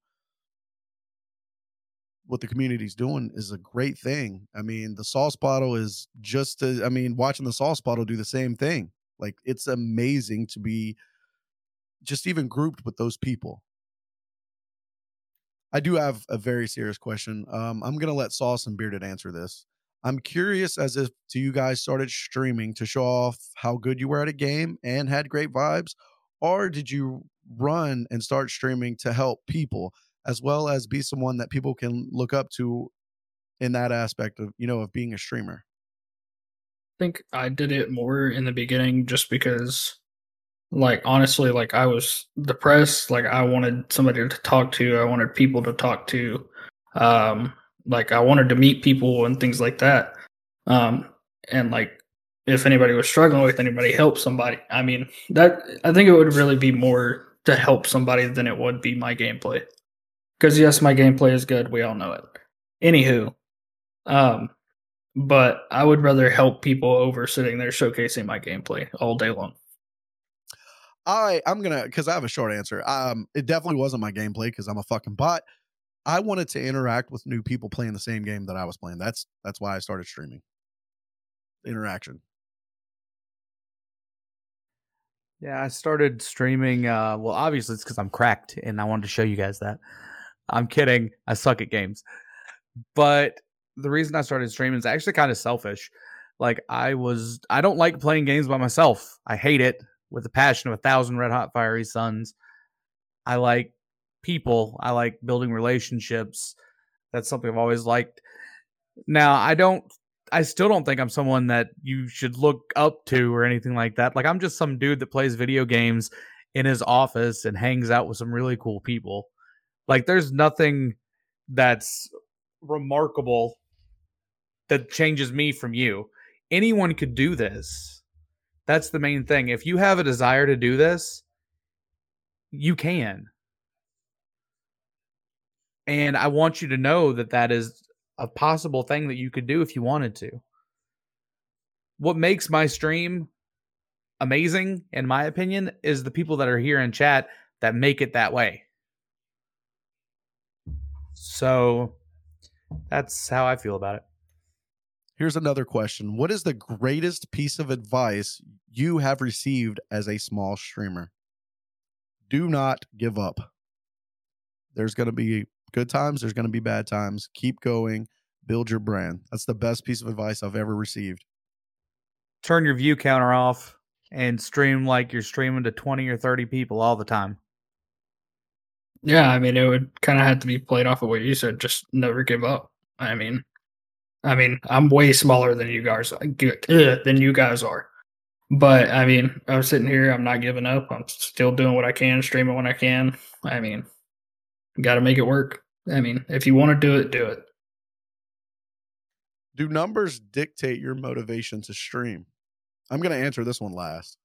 what the community's doing is a great thing. I mean the sauce bottle is just i mean watching the sauce bottle do the same thing. Like it's amazing to be just even grouped with those people. I do have a very serious question. Um, I'm gonna let Sauce and Bearded answer this. I'm curious as if to you guys started streaming to show off how good you were at a game and had great vibes, or did you run and start streaming to help people as well as be someone that people can look up to in that aspect of you know of being a streamer? I think I did it more in the beginning just because like honestly like i was depressed. Like i wanted somebody to talk to. I wanted people to talk to. Um like i wanted to meet people and things like that. Um and like if anybody was struggling with anybody help somebody. I mean that i think it would really be more to help somebody than it would be my gameplay. Because yes my gameplay is good. We all know it. Anywho um but i would rather help people over sitting there showcasing my gameplay all day long I I'm gonna because I have a short answer. Um, it definitely wasn't my gameplay because I'm a fucking bot. I wanted to interact with new people playing the same game that I was playing. That's that's why I started streaming. Interaction. Yeah, I started streaming. Uh, well, obviously it's because I'm cracked, and I wanted to show you guys that. I'm kidding. I suck at games, but the reason I started streaming is actually kind of selfish. Like I was, I don't like playing games by myself. I hate it with the passion of a thousand red hot fiery suns. I like people. I like building relationships. That's something I've always liked. Now, I don't I still don't think I'm someone that you should look up to or anything like that. Like I'm just some dude that plays video games in his office and hangs out with some really cool people. Like there's nothing that's remarkable that changes me from you. Anyone could do this. That's the main thing. If you have a desire to do this, you can. And I want you to know that that is a possible thing that you could do if you wanted to. What makes my stream amazing, in my opinion, is the people that are here in chat that make it that way. So that's how I feel about it. Here's another question. What is the greatest piece of advice you have received as a small streamer? Do not give up. There's going to be good times, there's going to be bad times. Keep going, build your brand. That's the best piece of advice I've ever received. Turn your view counter off and stream like you're streaming to 20 or 30 people all the time. Yeah, I mean, it would kind of have to be played off of what you said. Just never give up. I mean, I mean, I'm way smaller than you guys than you guys are. But I mean, I'm sitting here. I'm not giving up. I'm still doing what I can, streaming when I can. I mean, got to make it work. I mean, if you want to do it, do it. Do numbers dictate your motivation to stream? I'm going to answer this one last.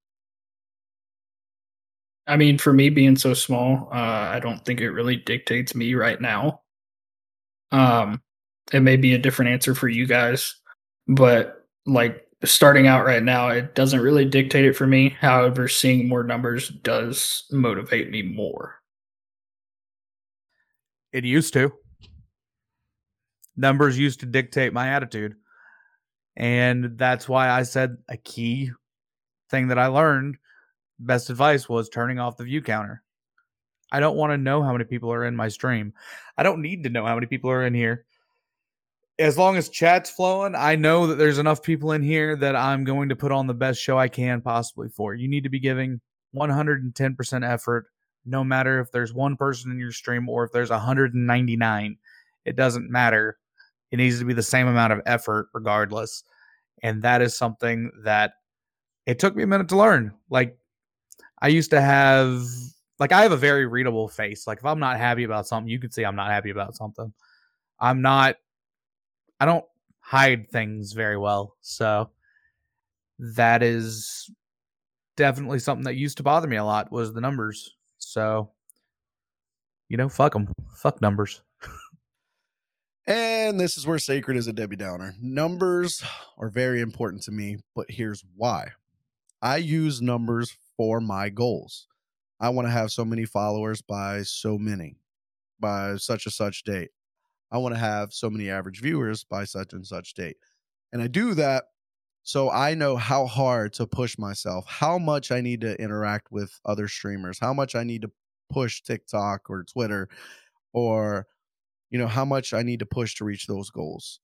I mean, for me being so small, uh, I don't think it really dictates me right now. Um, it may be a different answer for you guys, but like starting out right now, it doesn't really dictate it for me. However, seeing more numbers does motivate me more. It used to. Numbers used to dictate my attitude. And that's why I said a key thing that I learned, best advice was turning off the view counter. I don't want to know how many people are in my stream. I don't need to know how many people are in here. As long as chat's flowing, I know that there's enough people in here that I'm going to put on the best show I can possibly for. You need to be giving 110% effort, no matter if there's one person in your stream or if there's 199. It doesn't matter. It needs to be the same amount of effort regardless. And that is something that it took me a minute to learn. Like, I used to have, like, I have a very readable face. Like, if I'm not happy about something, you can see I'm not happy about something. I'm not, I don't hide things very well. So, that is definitely something that used to bother me a lot was the numbers. So, you know, fuck them. Fuck numbers. (laughs) And this is where sacred is a Debbie Downer. Numbers are very important to me, but here's why. I use numbers for my goals. I want to have so many followers by so many, by such and such date. I want to have so many average viewers by such and such date. And I do that so I know how hard to push myself, how much I need to interact with other streamers, how much I need to push TikTok or Twitter or you know how much I need to push to reach those goals.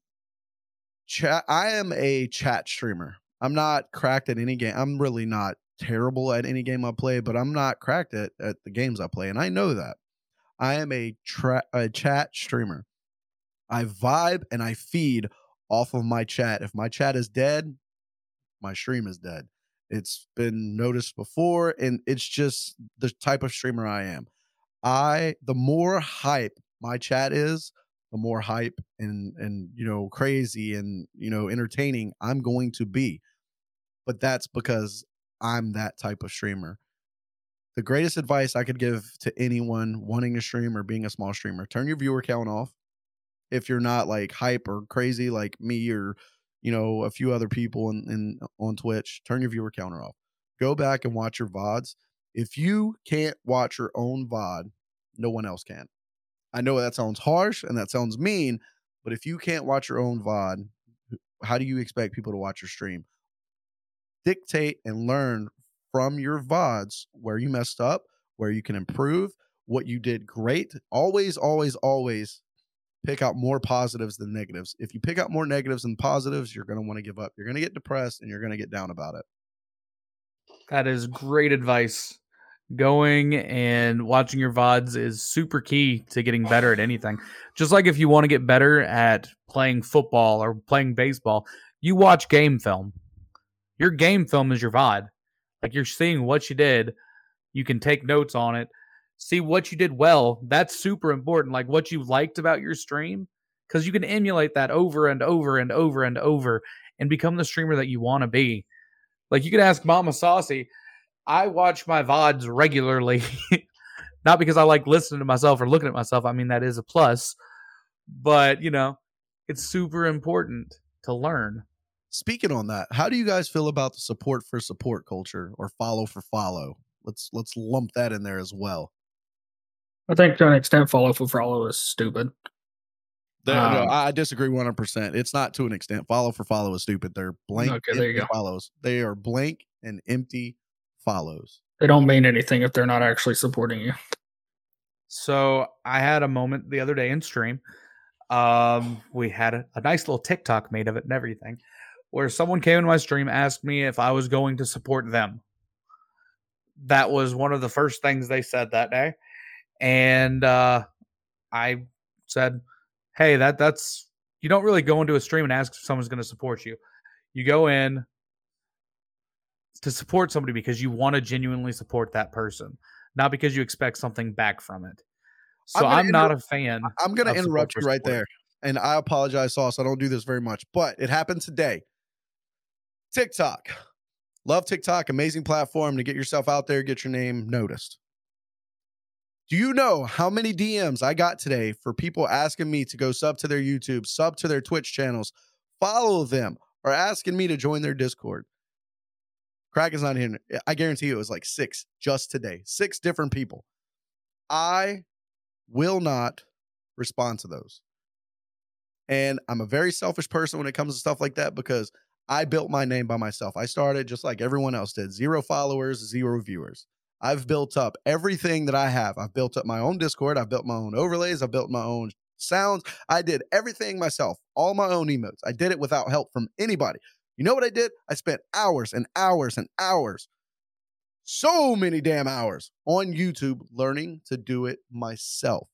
Chat I am a chat streamer. I'm not cracked at any game. I'm really not terrible at any game I play, but I'm not cracked at, at the games I play and I know that. I am a, tra- a chat streamer. I vibe and I feed off of my chat. If my chat is dead, my stream is dead. It's been noticed before, and it's just the type of streamer I am. I the more hype my chat is, the more hype and and you know crazy and you know entertaining I'm going to be. But that's because I'm that type of streamer. The greatest advice I could give to anyone wanting to stream or being a small streamer, turn your viewer count off. If you're not like hype or crazy like me or you know, a few other people in, in on Twitch, turn your viewer counter off. Go back and watch your VODs. If you can't watch your own VOD, no one else can. I know that sounds harsh and that sounds mean, but if you can't watch your own VOD, how do you expect people to watch your stream? Dictate and learn from your VODs where you messed up, where you can improve, what you did great. Always, always, always pick out more positives than negatives. If you pick out more negatives than positives, you're going to want to give up. You're going to get depressed and you're going to get down about it. That is great advice. Going and watching your VODs is super key to getting better at anything. Just like if you want to get better at playing football or playing baseball, you watch game film. Your game film is your VOD. Like you're seeing what you did, you can take notes on it see what you did well. That's super important. Like what you liked about your stream, because you can emulate that over and over and over and over and become the streamer that you want to be. Like you could ask Mama Saucy. I watch my VODs regularly, (laughs) not because I like listening to myself or looking at myself. I mean, that is a plus, but you know, it's super important to learn. Speaking on that, how do you guys feel about the support for support culture or follow for follow? Let's let's lump that in there as well. I think to an extent, follow for follow is stupid. The, um, no, I disagree 100%. It's not to an extent. Follow for follow is stupid. They're blank okay, there you go. follows. They are blank and empty follows. They don't mean anything if they're not actually supporting you. So I had a moment the other day in stream. Um, we had a, a nice little TikTok made of it and everything, where someone came in my stream, asked me if I was going to support them. That was one of the first things they said that day and uh, I said, "Hey, that that's you don't really go into a stream and ask if someone's going to support you. You go in to support somebody because you want to genuinely support that person, not because you expect something back from it." So I'm, I'm not a fan. I'm going to interrupt you right there, and I apologize, Sauce. I don't do this very much, but it happened today. TikTok. Love TikTok, amazing platform to get yourself out there, get your name noticed. Do you know how many DMs I got today for people asking me to go sub to their YouTube, sub to their Twitch channels, follow them, or asking me to join their Discord? Crack is not here. I guarantee you it was like six just today. Six different people. I will not respond to those. And I'm a very selfish person when it comes to stuff like that because I built my name by myself. I started just like everyone else did zero followers, zero viewers. I've built up everything that I have. I've built up my own Discord. I've built my own overlays. I've built my own sounds. I did everything myself, all my own emotes. I did it without help from anybody. You know what I did? I spent hours and hours and hours, so many damn hours on YouTube learning to do it myself.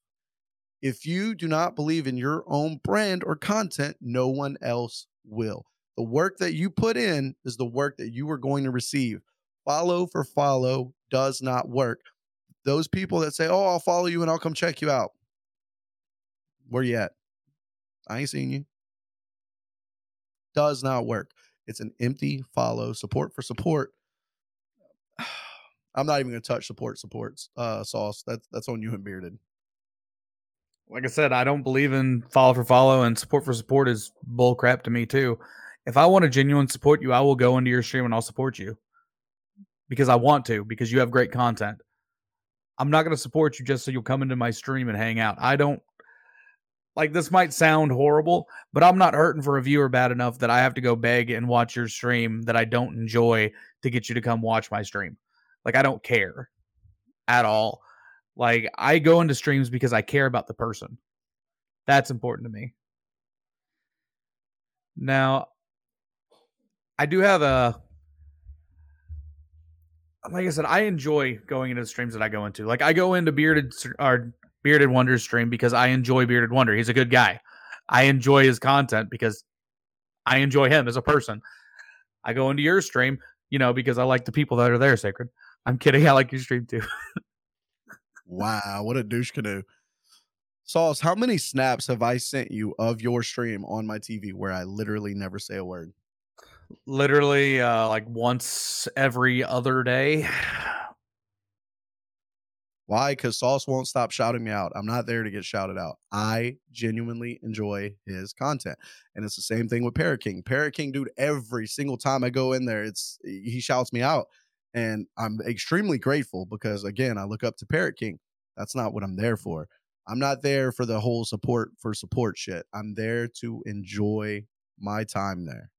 If you do not believe in your own brand or content, no one else will. The work that you put in is the work that you are going to receive. Follow for follow does not work. Those people that say, "Oh, I'll follow you and I'll come check you out," where you at? I ain't seen you. Does not work. It's an empty follow. Support for support. (sighs) I'm not even gonna touch support supports uh sauce. That's that's on you and bearded. Like I said, I don't believe in follow for follow and support for support is bull crap to me too. If I want to genuine support you, I will go into your stream and I'll support you because I want to, because you have great content. I'm not going to support you just so you'll come into my stream and hang out. I don't like this might sound horrible, but I'm not hurting for a viewer bad enough that I have to go beg and watch your stream that I don't enjoy to get you to come watch my stream. Like I don't care at all. Like I go into streams because I care about the person. That's important to me. Now, I do have a like I said, I enjoy going into the streams that I go into. Like I go into Bearded or Bearded Wonder's stream because I enjoy Bearded Wonder. He's a good guy. I enjoy his content because I enjoy him as a person. I go into your stream, you know, because I like the people that are there, Sacred. I'm kidding. I like your stream too. (laughs) wow, what a douche canoe. Sauce, how many snaps have I sent you of your stream on my TV where I literally never say a word? Literally uh, like once every other day. Why? Because Sauce won't stop shouting me out. I'm not there to get shouted out. I genuinely enjoy his content. And it's the same thing with Parrot King. Parrot King, dude, every single time I go in there, it's he shouts me out. And I'm extremely grateful because again, I look up to Parrot King. That's not what I'm there for. I'm not there for the whole support for support shit. I'm there to enjoy my time there.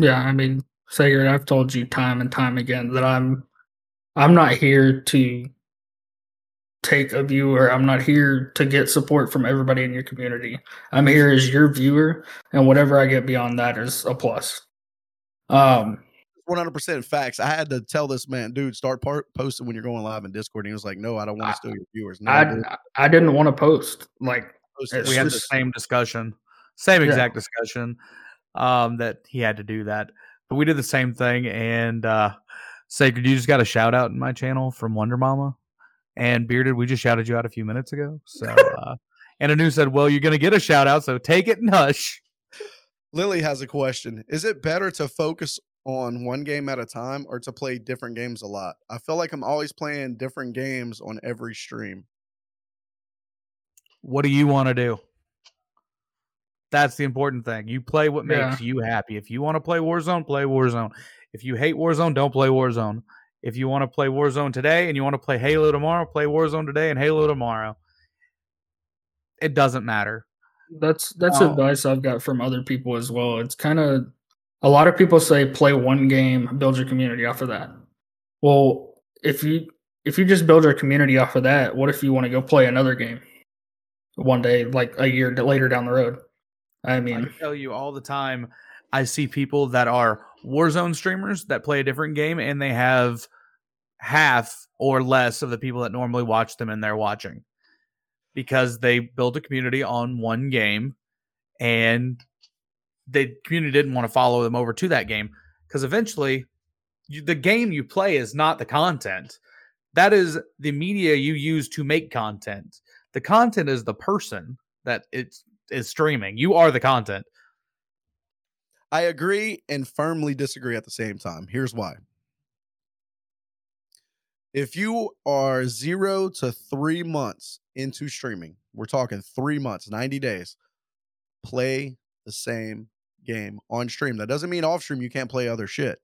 Yeah, I mean, Sager, I've told you time and time again that I'm I'm not here to take a viewer. I'm not here to get support from everybody in your community. I'm here as your viewer, and whatever I get beyond that is a plus. Um, 100% facts. I had to tell this man, dude, start part, posting when you're going live in Discord. And he was like, no, I don't want to steal your viewers. No, I, I didn't want to post. Like, we had the same discussion, same exact yeah. discussion um, that he had to do that. But we did the same thing. And uh, Sacred, you just got a shout out in my channel from Wonder Mama. And Bearded, we just shouted you out a few minutes ago. So, (laughs) uh, and Anu said, Well, you're going to get a shout out. So take it and hush. Lily has a question Is it better to focus on one game at a time or to play different games a lot? I feel like I'm always playing different games on every stream. What do you want to do? That's the important thing. You play what makes yeah. you happy. If you want to play Warzone, play Warzone. If you hate Warzone, don't play Warzone. If you want to play Warzone today and you want to play Halo tomorrow, play Warzone today and Halo tomorrow. It doesn't matter. That's that's oh. advice I've got from other people as well. It's kind of a lot of people say play one game, build your community off of that. Well, if you if you just build your community off of that, what if you want to go play another game one day, like a year later down the road? I mean, I tell you all the time, I see people that are Warzone streamers that play a different game and they have half or less of the people that normally watch them and they're watching because they built a community on one game and the community didn't want to follow them over to that game because eventually you, the game you play is not the content. That is the media you use to make content. The content is the person that it's is streaming. You are the content. I agree and firmly disagree at the same time. Here's why. If you are zero to three months into streaming, we're talking three months, 90 days, play the same game on stream. That doesn't mean off stream you can't play other shit.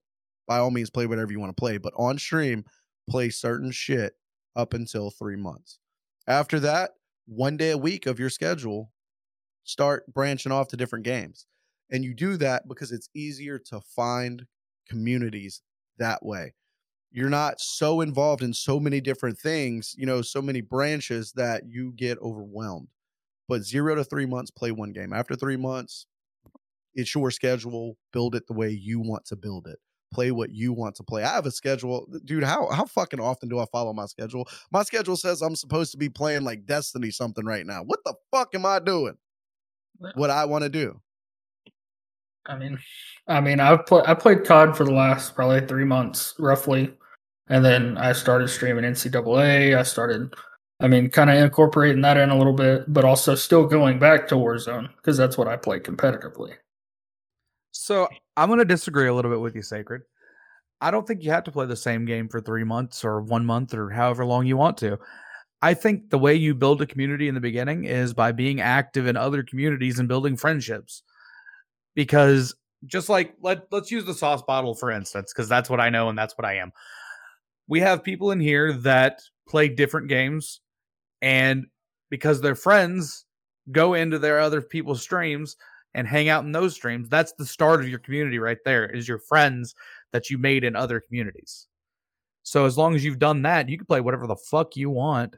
By all means, play whatever you want to play, but on stream, play certain shit up until three months. After that, one day a week of your schedule, start branching off to different games. And you do that because it's easier to find communities that way. You're not so involved in so many different things, you know, so many branches that you get overwhelmed. But zero to three months, play one game. After three months, it's your schedule. Build it the way you want to build it. Play what you want to play. I have a schedule, dude. How how fucking often do I follow my schedule? My schedule says I'm supposed to be playing like Destiny something right now. What the fuck am I doing? What I want to do. I mean, I mean, I've played I played COD for the last probably three months, roughly, and then I started streaming NCAA. I started, I mean, kind of incorporating that in a little bit, but also still going back to Warzone because that's what I play competitively. So I'm going to disagree a little bit with you, Sacred. I don't think you have to play the same game for three months or one month or however long you want to. I think the way you build a community in the beginning is by being active in other communities and building friendships. Because just like let let's use the sauce bottle for instance, because that's what I know and that's what I am. We have people in here that play different games, and because they're friends, go into their other people's streams and hang out in those streams. That's the start of your community right there. Is your friends that you made in other communities. So as long as you've done that, you can play whatever the fuck you want.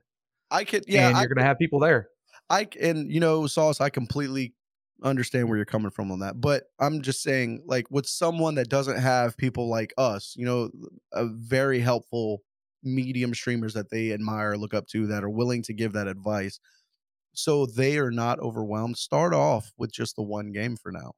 I could, yeah, and you're gonna have people there. I, and you know, Sauce, I completely understand where you're coming from on that. But I'm just saying, like, with someone that doesn't have people like us, you know, a very helpful medium streamers that they admire, look up to, that are willing to give that advice, so they are not overwhelmed. Start off with just the one game for now,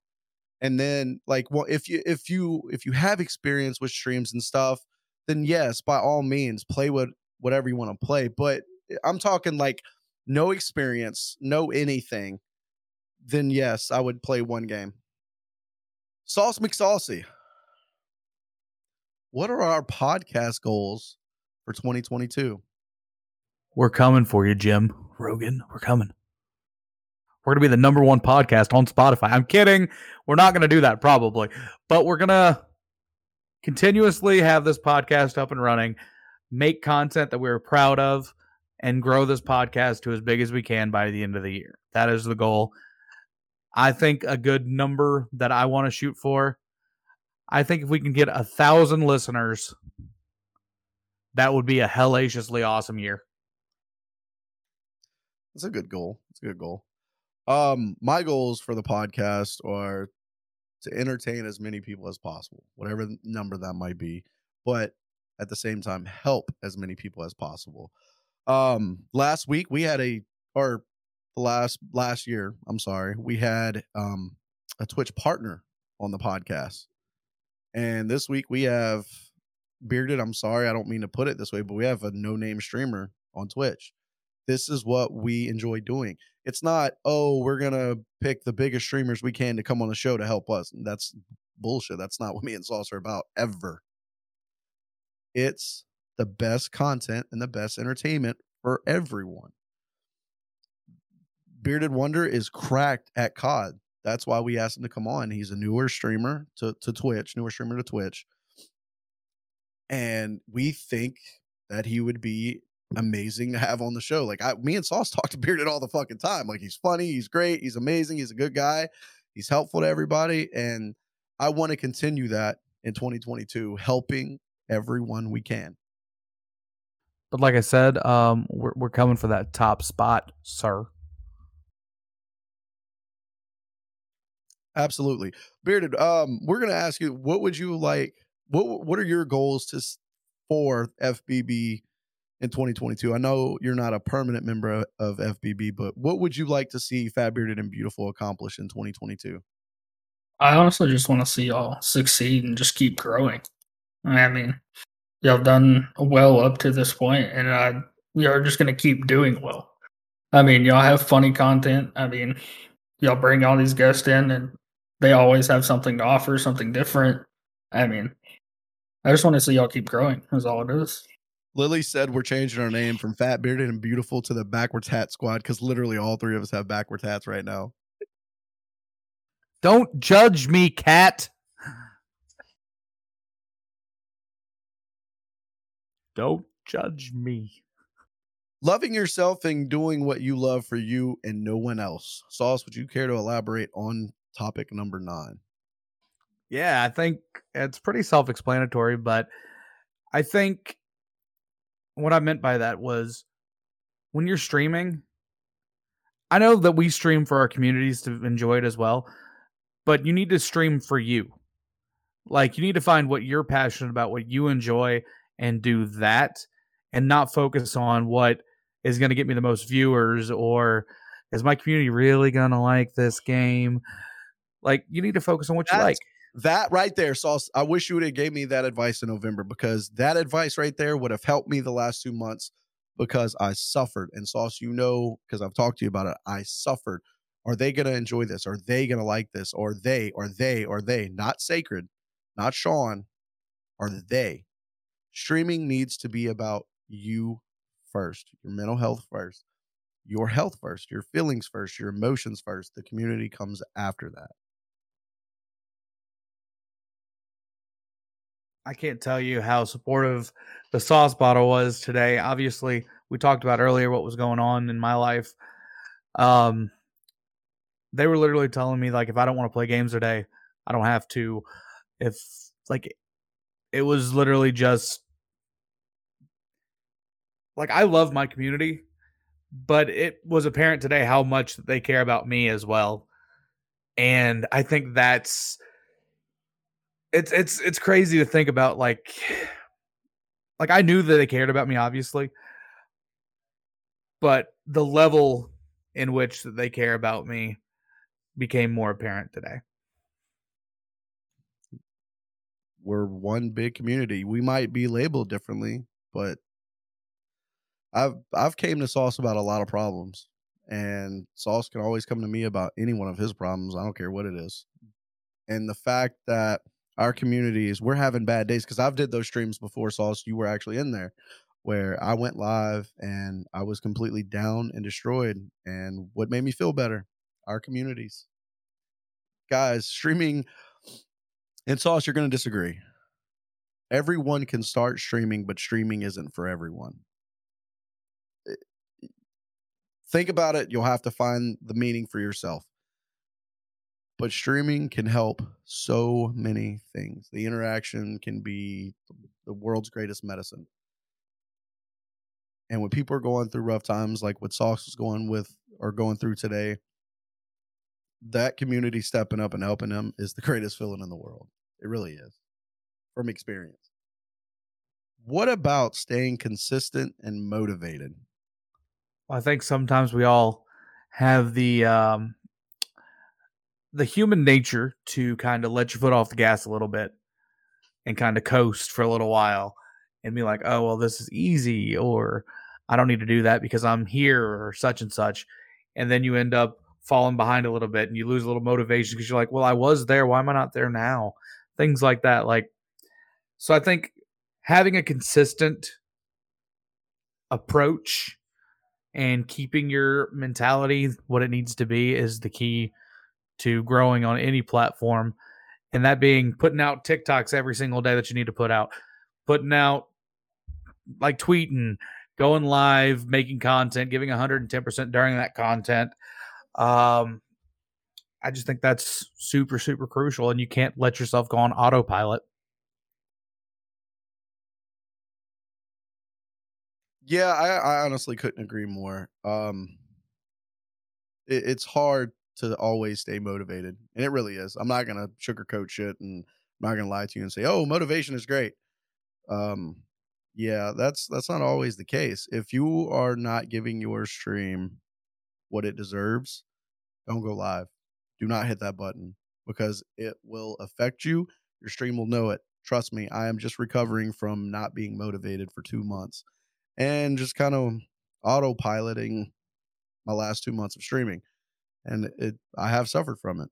and then, like, well, if you if you if you have experience with streams and stuff, then yes, by all means, play what whatever you want to play. But I'm talking like no experience, no anything, then yes, I would play one game. Sauce McSaucey. What are our podcast goals for 2022? We're coming for you, Jim Rogan. We're coming. We're gonna be the number one podcast on Spotify. I'm kidding. We're not gonna do that probably, but we're gonna continuously have this podcast up and running, make content that we're proud of, and grow this podcast to as big as we can by the end of the year. That is the goal. I think a good number that I want to shoot for. I think if we can get a thousand listeners, that would be a hellaciously awesome year. That's a good goal. It's a good goal. Um, my goals for the podcast are to entertain as many people as possible, whatever number that might be, but at the same time help as many people as possible. Um, last week we had a or last last year, I'm sorry, we had um a Twitch partner on the podcast. And this week we have bearded, I'm sorry, I don't mean to put it this way, but we have a no-name streamer on Twitch. This is what we enjoy doing. It's not, oh, we're gonna pick the biggest streamers we can to come on the show to help us. That's bullshit. That's not what me and Sauce are about ever. It's the best content and the best entertainment for everyone. Bearded Wonder is cracked at COD. That's why we asked him to come on. He's a newer streamer to, to Twitch, newer streamer to Twitch. And we think that he would be amazing to have on the show. Like I me and Sauce talk to Bearded all the fucking time. Like he's funny, he's great, he's amazing, he's a good guy, he's helpful to everybody. And I want to continue that in 2022, helping everyone we can. But like I said, um, we're we're coming for that top spot, sir. Absolutely. Bearded, um, we're gonna ask you, what would you like? What what are your goals to for FBB in 2022? I know you're not a permanent member of, of FBB, but what would you like to see Fat Bearded and Beautiful accomplish in 2022? I honestly just want to see y'all succeed and just keep growing. I mean, y'all done well up to this point, and I y'all are just gonna keep doing well. I mean, y'all have funny content. I mean, y'all bring all these guests in, and they always have something to offer, something different. I mean, I just want to see y'all keep growing. That's all it is. Lily said we're changing our name from Fat Bearded and Beautiful to the Backwards Hat Squad because literally all three of us have backwards hats right now. Don't judge me, cat. Don't judge me. Loving yourself and doing what you love for you and no one else. Sauce, would you care to elaborate on topic number nine? Yeah, I think it's pretty self explanatory, but I think what I meant by that was when you're streaming, I know that we stream for our communities to enjoy it as well, but you need to stream for you. Like you need to find what you're passionate about, what you enjoy, and do that, and not focus on what is going to get me the most viewers or is my community really going to like this game? Like you need to focus on what you like. That right there, Sauce. I wish you would have gave me that advice in November because that advice right there would have helped me the last two months because I suffered. And Sauce, you know, because I've talked to you about it, I suffered. Are they going to enjoy this? Are they going to like this? Or they, or they, or they, not sacred, not Sean, are they? Streaming needs to be about you first, your mental health first, your health first, your feelings first, your emotions first. The community comes after that. I can't tell you how supportive the sauce bottle was today. Obviously, we talked about earlier what was going on in my life. Um, they were literally telling me like if I don't want to play games today, I don't have to. If like it was literally just like I love my community, but it was apparent today how much they care about me as well. And I think that's it's it's it's crazy to think about like (sighs) like I knew that they cared about me obviously but the level in which that they care about me became more apparent today. we're one big community. We might be labeled differently, but I've I've came to Sauce about a lot of problems, and Sauce can always come to me about any one of his problems. I don't care what it is. And the fact that our communities we're having bad days because I've did those streams before, Sauce. You were actually in there, where I went live and I was completely down and destroyed. And what made me feel better, our communities, guys, streaming and Sauce, you're going to disagree. Everyone can start streaming, but streaming isn't for everyone. It- Think about it. You'll have to find the meaning for yourself. But streaming can help so many things. The interaction can be the world's greatest medicine. And when people are going through rough times, like what Sauce is going with or going through today, that community stepping up and helping them is the (laughs) greatest feeling in the world. It really is from experience. What about staying consistent and motivated? I think sometimes we all have the um the human nature to kind of let your foot off the gas a little bit and kind of coast for a little while and be like, "Oh, well this is easy," or "I don't need to do that because I'm here," or such and such. And then you end up falling behind a little bit and you lose a little motivation because you're like, "Well, I was there, why am I not there now?" Things like that. Like so I think having a consistent approach and keeping your mentality what it needs to be is the key to growing on any platform. And that being putting out TikToks every single day that you need to put out. Putting out like tweeting going live making content giving 110% during that content. Um I just think that's super super crucial and you can't let yourself go on autopilot Yeah, I, I honestly couldn't agree more. Um, it, it's hard to always stay motivated, and it really is. I'm not gonna sugarcoat shit, and I'm not gonna lie to you and say, "Oh, motivation is great." Um, yeah, that's that's not always the case. If you are not giving your stream what it deserves, don't go live. Do not hit that button because it will affect you. Your stream will know it. Trust me, I am just recovering from not being motivated for two months and just kind of autopiloting my last two months of streaming. And it I have suffered from it.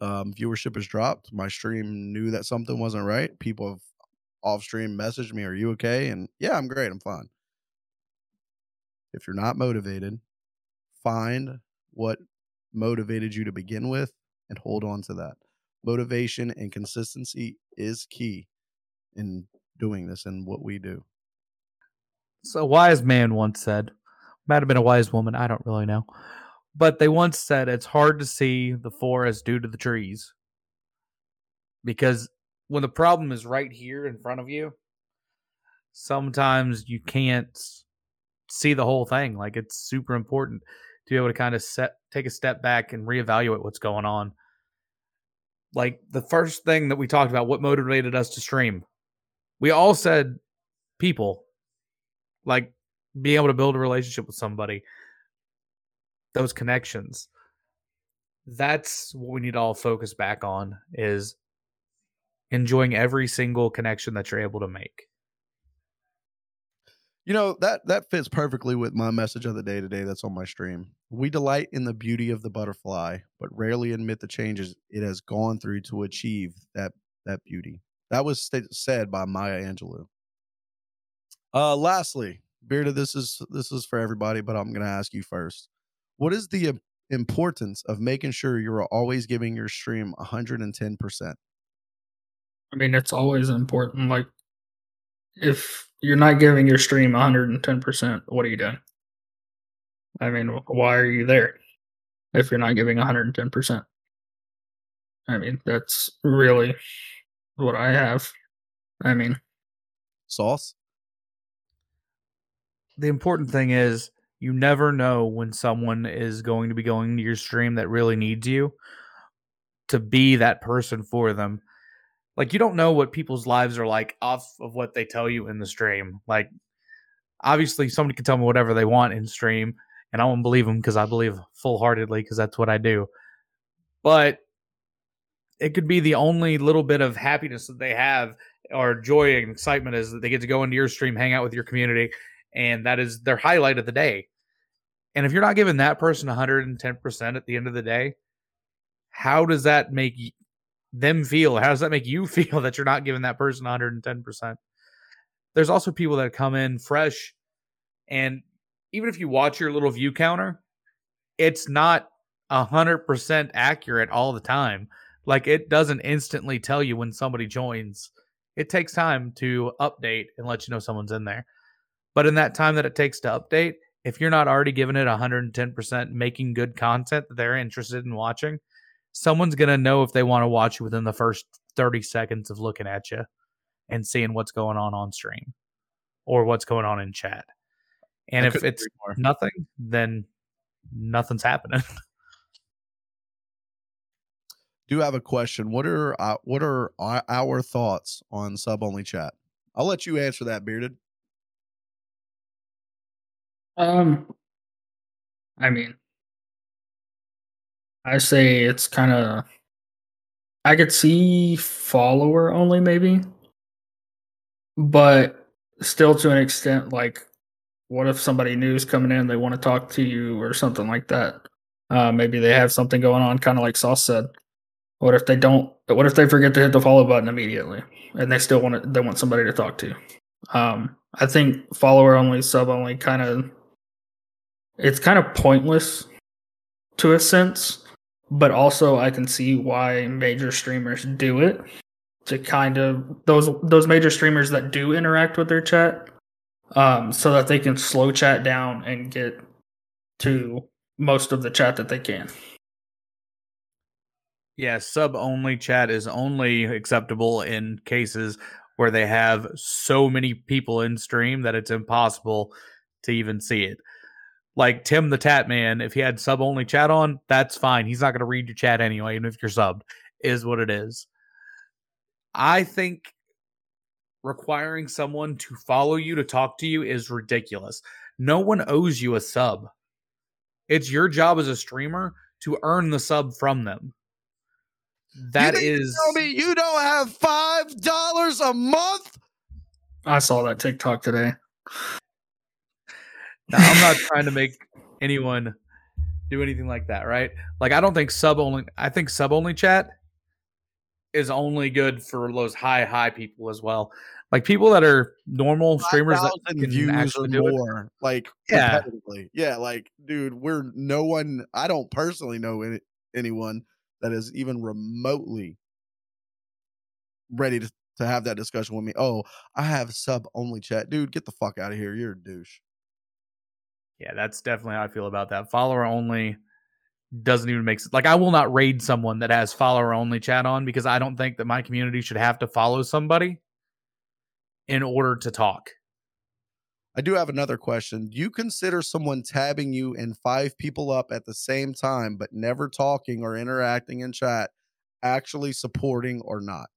Um, viewership has dropped. My stream knew that something wasn't right. People have off stream messaged me, Are you okay? And yeah, I'm great. I'm fine. If you're not motivated, find what motivated you to begin with and hold on to that. Motivation and consistency is key in doing this and what we do. So a wise man once said, might have been a wise woman, I don't really know. But they once said it's hard to see the forest due to the trees. Because when the problem is right here in front of you, sometimes you can't see the whole thing. Like it's super important to be able to kind of set take a step back and reevaluate what's going on. Like the first thing that we talked about, what motivated us to stream? We all said people, like being able to build a relationship with somebody, those connections. That's what we need to all focus back on is enjoying every single connection that you're able to make. You know, that that fits perfectly with my message of the day today that's on my stream. We delight in the beauty of the butterfly, but rarely admit the changes it has gone through to achieve that that beauty. That was st- said by Maya Angelou. Uh lastly, Bearded, this is this is for everybody, but I'm going to ask you first. What is the importance of making sure you're always giving your stream 110%? I mean, it's always important. Like, if you're not giving your stream 110%, what are you doing? I mean, why are you there if you're not giving 110%? I mean, that's really what I have. I mean, sauce. The important thing is you never know when someone is going to be going to your stream that really needs you to be that person for them like you don't know what people's lives are like off of what they tell you in the stream. Like obviously somebody can tell me whatever they want in stream and I won't believe them because I believe full heartedly because that's what I do. But it could be the only little bit of happiness that they have or joy and excitement is that they get to go into your stream, hang out with your community, and that is their highlight of the day. And if you're not giving that person 110% at the end of the day, how does that make them feel? How does that make you (laughs) feel that you're not giving that person 110%? There's also people that come in fresh, and even if you watch your little view counter, it's not 100% accurate all the time. Like it doesn't instantly tell you when somebody joins. It takes time to update and let you know someone's in there. But in that time that it takes to update, if you're not already giving it 110%, making good content that they're interested in watching, someone's going to know if they want to watch you within the first 30 seconds of looking at you and seeing what's going on on stream or what's going on in chat. And I if it's nothing, then nothing's happening. (laughs) Do have a question. What are uh, what are our thoughts on sub only chat? I'll let you answer that, bearded. Um, I mean, I say it's kind of. I could see follower only, maybe, but still to an extent. Like, what if somebody new is coming in, they want to talk to you or something like that? Uh, maybe they have something going on, kind of like Sauce said. What if they don't? What if they forget to hit the follow button immediately, and they still want to, they want somebody to talk to? Um, I think follower only, sub only, kind of. It's kind of pointless to a sense but also I can see why major streamers do it to kind of those those major streamers that do interact with their chat um, so that they can slow chat down and get to most of the chat that they can. Yeah, sub only chat is only acceptable in cases where they have so many people in stream that it's impossible to even see it like Tim the Tatman, if he had sub only chat on, that's fine. He's not going to read your chat anyway, even if you're subbed, is what it is. I think requiring someone to follow you to talk to you is ridiculous. No one owes you a sub. It's your job as a streamer to earn the sub from them. That you is. Tell me you don't have five dollars a month. I saw that TikTok today. Now, I'm not trying to make anyone do anything like that, right? Like I don't think sub only I think sub only chat is only good for those high high people as well. Like people that are normal streamers that can views or more, it. like yeah, yeah. Like, dude, we're no one. I don't personally know any, anyone that is even remotely ready to to have that discussion with me. Oh, I have sub only chat. Dude, get the fuck out of here. You're a douche. Yeah, that's definitely how I feel about that. Follower only doesn't even make sense. Like I will not raid someone that has follower only chat on because I don't think that my community should have to follow somebody in order to talk. I do have another question. Do you consider someone tabbing you and five people up at the same time, but never talking or interacting in chat, actually supporting or not?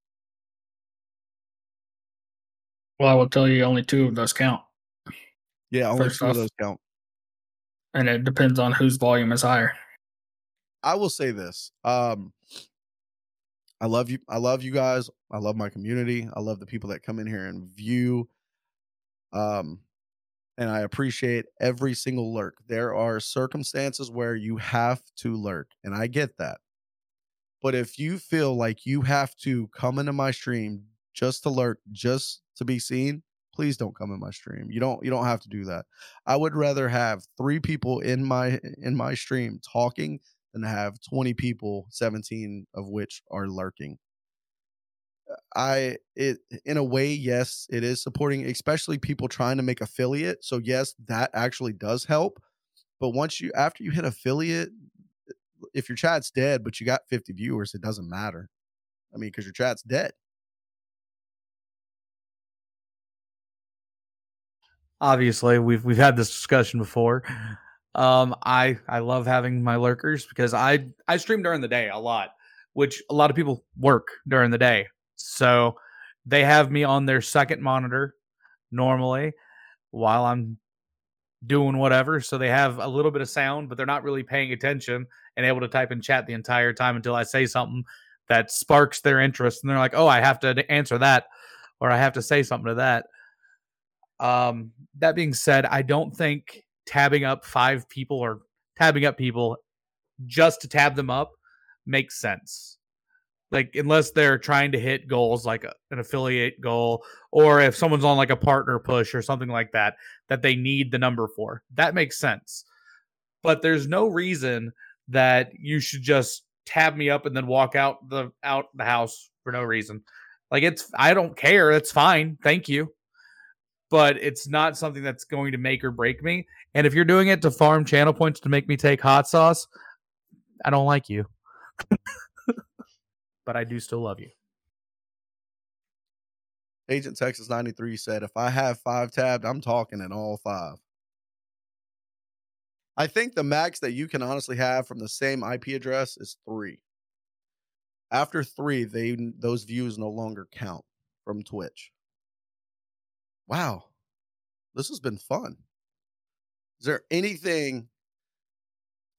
Well, I will tell you only two of those count. Yeah, only First two of those count. And it depends on whose volume is higher. I will say this. Um I love you. I love you guys. I love my community. I love the people that come in here and view. Um and I appreciate every single lurk. There are circumstances where you have to lurk, and I get that. But if you feel like you have to come into my stream just to lurk, just to be seen, please don't come in my stream. You don't you don't have to do that. I would rather have 3 people in my in my stream talking than have 20 people, 17 of which are lurking. I it in a way, yes, it is supporting, especially people trying to make affiliate. So yes, that actually does help. But once you after you hit affiliate, if your chat's dead, but you got 50 viewers, it doesn't matter. I mean, because your chat's dead. Obviously, we've we've had this discussion before. Um, I I love having my lurkers because I I stream during the day a lot, which a lot of people work during the day. So they have me on their second monitor normally while I'm doing whatever. So they have a little bit of sound, but they're not really paying attention and able to type in chat the entire time until I say something that sparks their interest. And they're like, oh, I have to answer that or I have to say something to that. Um, that being said, I don't think tabbing up five people or tabbing up people just to tab them up makes sense. Like unless they're trying to hit goals like a, an affiliate goal or if someone's on like a partner push or something like that that they need the number for. That makes sense. But there's no reason that you should just tab me up and then walk out the out the house for no reason. Like it's I don't care. It's fine. Thank you. But it's not something that's going to make or break me. And if you're doing it to farm channel points to make me take hot sauce, I don't like you. (laughs) but I do still love you. Agent Texas 93 said, if I have five tabbed, I'm talking in all five. I think the max that you can honestly have from the same IP address is three. After three, they those views no longer count from Twitch. Wow. This has been fun. Is there anything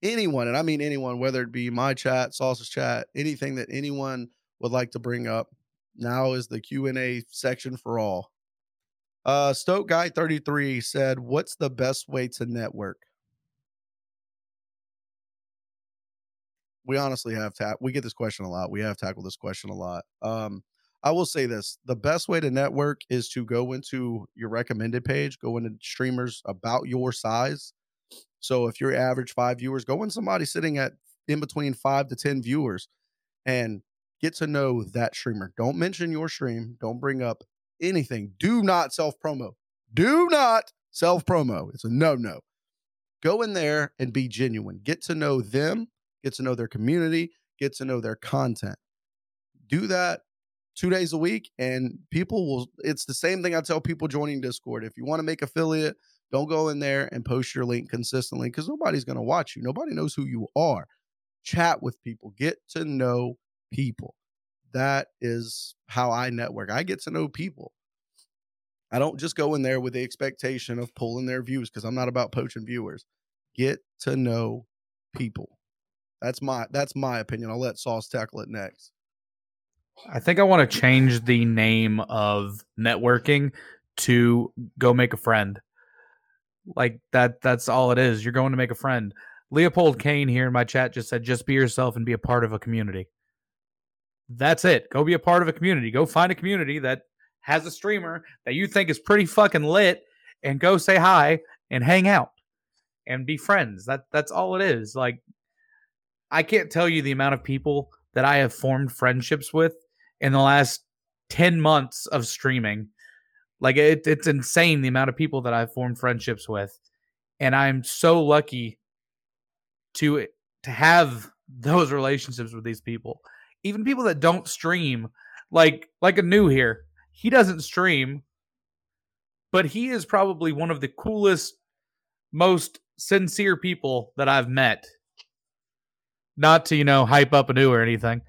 anyone, and I mean anyone, whether it be my chat, Sauce's chat, anything that anyone would like to bring up? Now is the Q&A section for all. Uh Stoke Guy 33 said, "What's the best way to network?" We honestly have ta- we get this question a lot. We have tackled this question a lot. Um I will say this, the best way to network is to go into your recommended page, go into streamers about your size. So if you're average 5 viewers, go in somebody sitting at in between 5 to 10 viewers and get to know that streamer. Don't mention your stream. Don't bring up anything. Do not self promo. Do not self promo. It's a no no. Go in there and be genuine. Get to know them, get to know their community, get to know their content. Do that two days a week, and people will. It's the same thing I tell people joining Discord. If you want to make affiliate, don't go in there and post your link consistently because nobody's going to watch you. Nobody knows who you are. Chat with people, get to know people. That is how I network. I get to know people. I don't just go in there with the expectation of pulling their views because I'm not about poaching viewers. Get to know people. That's my that's my opinion. I'll let Sauce tackle it next. I think I want to change the name of networking to go make a friend. Like that that's all it is. You're going to make a friend. Leopold Kane here in my chat just said just be yourself and be a part of a community. That's it. Go be a part of a community. Go find a community that has a streamer that you think is pretty fucking lit and go say hi and hang out and be friends. That that's all it is. Like I can't tell you the amount of people that I have formed friendships with in the last 10 months of streaming. Like it, it's insane the amount of people that I've formed friendships with. And I'm so lucky to to have those relationships with these people. Even people that don't stream, like like Anu here. He doesn't stream, but he is probably one of the coolest, most sincere people that I've met. Not to, you know, hype up Anu or anything.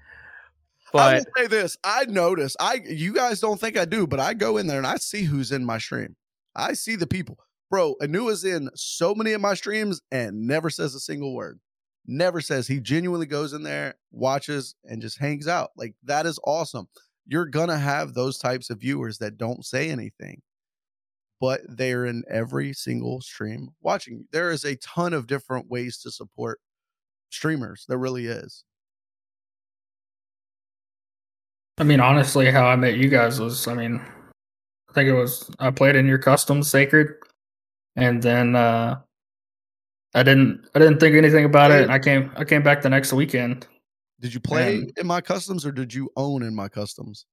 I will say this: I notice. I you guys don't think I do, but I go in there and I see who's in my stream. I see the people, bro. Anu is in so many of my streams and never says a single word. Never says. He genuinely goes in there, watches, and just hangs out. Like that is awesome. You're gonna have those types of viewers that don't say anything, but they're in every single stream watching. There is a ton of different ways to support streamers. There really is. I mean, honestly, how I met you guys was, I mean, I think it was I played in your custom sacred, and then uh I didn't I didn't think anything about it. And I came I came back the next weekend. Did you play And- in my customs or did you own in my customs?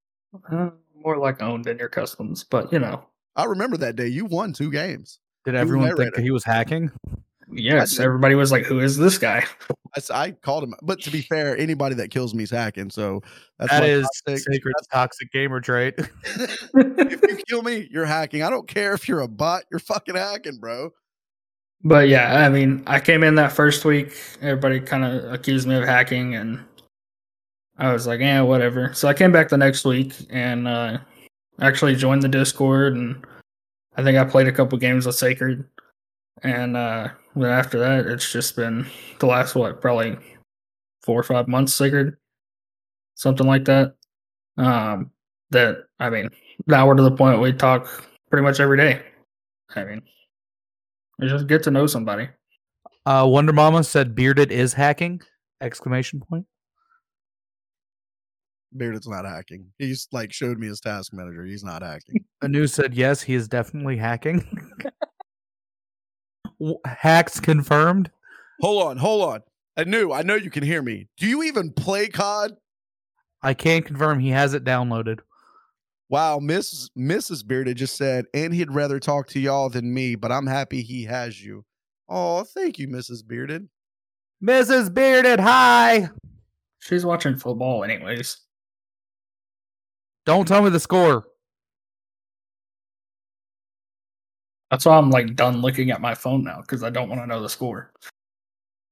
Uh, more like owned in your customs, but you know, I remember that day. You won two games. did everyone think that he was hacking? Yes, everybody was like, "Who is this guy?" That's I called him. But to be fair, anybody that kills me is hacking. So that's That my is toxic- sacred toxic gamer trait. (laughs) (laughs) if you kill me, you're hacking. I don't care if you're a bot. You're fucking hacking, bro. But yeah, I mean, I came in that first week. Everybody kind of accused me of hacking, and I was like, "Yeah, whatever." So I came back the next week and uh, actually joined the Discord, and I think I played a couple games with Sacred. And uh, then after that, it's just been the last what, probably four or five months, Sacred, something like that. Um, that I mean, now we're to the point we talk pretty much every day. I mean, you just get to know somebody. Uh, Wonder Mama said bearded is hacking! Exclamation point. Bearded's not hacking. He's like showed me his task manager. He's not hacking. Anu said yes, he is definitely hacking. (laughs) W- Hacks confirmed. hold on, hold on. I knew. I know you can hear me. Do you even play COD? I can't confirm he has it downloaded. Wow, Miss Mrs. Bearded just said, and he'd rather talk to y'all than me, but I'm happy he has you. Oh, thank you, Mrs. Bearded. Mrs. Bearded, hi. She's watching football, anyways. Don't tell me the score. That's why I'm like done looking at my phone now because I don't want to know the score.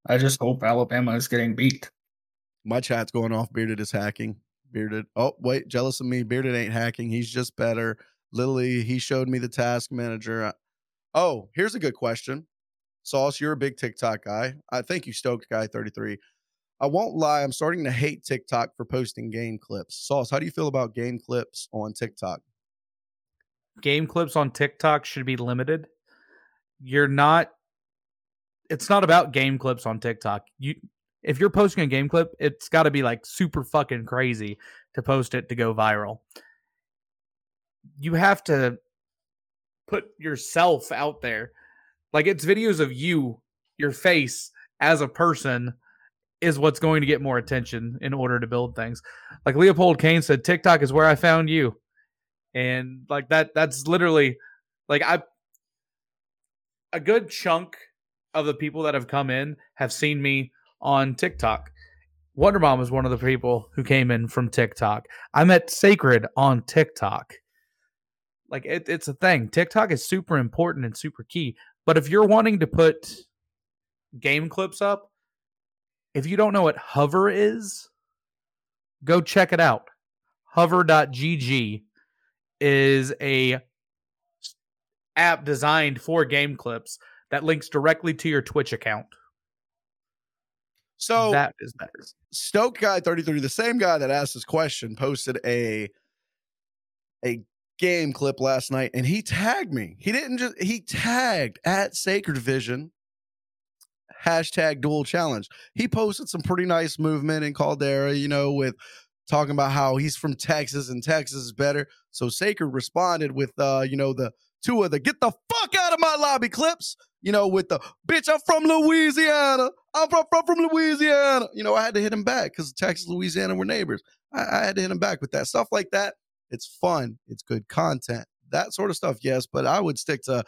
I just hope Alabama is getting beat. My chat's going off. Bearded is hacking. Bearded. Oh, wait, jealous of me. Bearded ain't hacking. He's just better. Literally, he showed me the task manager. Oh, here's a good question. Sauce, you're a big TikTok guy. I thank you, Stoked Guy 33. I won't lie, I'm starting to hate TikTok for posting game clips. Sauce, how do you feel about game clips on TikTok? Game clips on TikTok should be limited. You're not. It's not about game clips on TikTok. You, if you're posting a game clip, it's got to be like super fucking crazy to post it to go viral. You have to put yourself out there. Like it's videos of you, your face as a person is what's going to get more attention in order to build things. Like Leopold Kane said, TikTok is where I found you. And like that that's literally like I a good chunk of the people that have come in have seen me on TikTok. Wonder Mom is one of the people who came in from TikTok. I met Sacred on TikTok. Like it, it's a thing. TikTok is super important and super key. But if you're wanting to put game clips up, if you don't know what Hover is, go check it out. Hover.gg is a app designed for game clips that links directly to your Twitch account. So that is better. Stoke guy 33, the same guy that asked this question, posted a a game clip last night and he tagged me. He didn't just he tagged at Sacred Vision hashtag dual challenge. He posted some pretty nice movement in Caldera, you know, with talking about how he's from Texas and Texas is better. So Sacred responded with uh, you know, the two of the get the fuck out of my lobby clips, you know, with the bitch, I'm from Louisiana. I'm from, from, from Louisiana. You know, I had to hit him back because Texas, Louisiana were neighbors. I, I had to hit him back with that stuff like that. It's fun. It's good content. That sort of stuff, yes. But I would stick to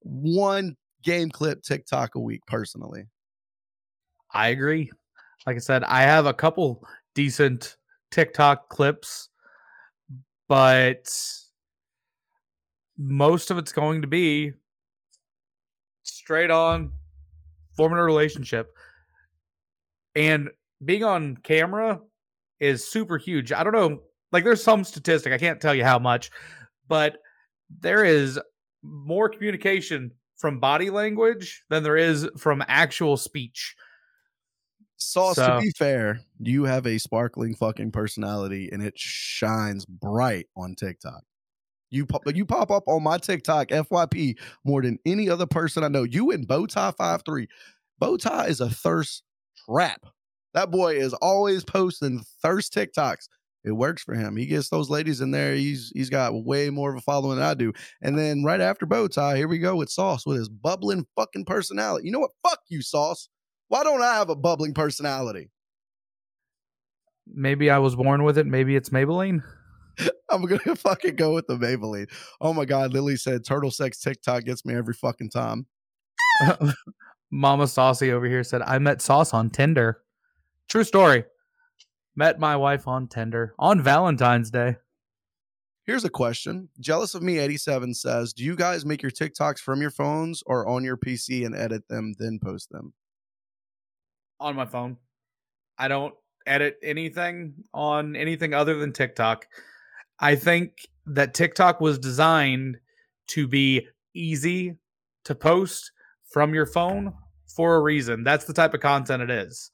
one game clip TikTok a week personally. I agree. Like I said, I have a couple decent TikTok clips, but most of it's going to be straight on forming a relationship. And being on camera is super huge. I don't know, like there's some statistic, I can't tell you how much, but there is more communication from body language than there is from actual speech. Sauce, so, to be fair, you have a sparkling fucking personality and it shines bright on TikTok. You pop, you pop up on my TikTok FYP more than any other person I know. You and Bowtie five three. Bowtie is a thirst trap. That boy is always posting thirst TikToks. It works for him. He gets those ladies in there. He's he's got way more of a following than I do. And then right after Bowtie, here we go with Sauce with his bubbling fucking personality. You know what? Fuck you, Sauce. Why don't I have a bubbling personality? Maybe I was born with it. Maybe it's Maybelline. (laughs) I'm gonna (laughs) fucking go with the Maybelline. Oh my god, Lily said turtle sex TikTok gets me every fucking time. (laughs) Mama Saucy over here said I met Sauce on Tinder. True story. Met my wife on Tinder on Valentine's Day. Here's a question. Jealous of Me 87 says, "Do you guys make your TikToks from your phones or on your PC and edit them then post them?" On my phone. I don't edit anything on anything other than TikTok. I think that TikTok was designed to be easy to post from your phone for a reason. That's the type of content it is.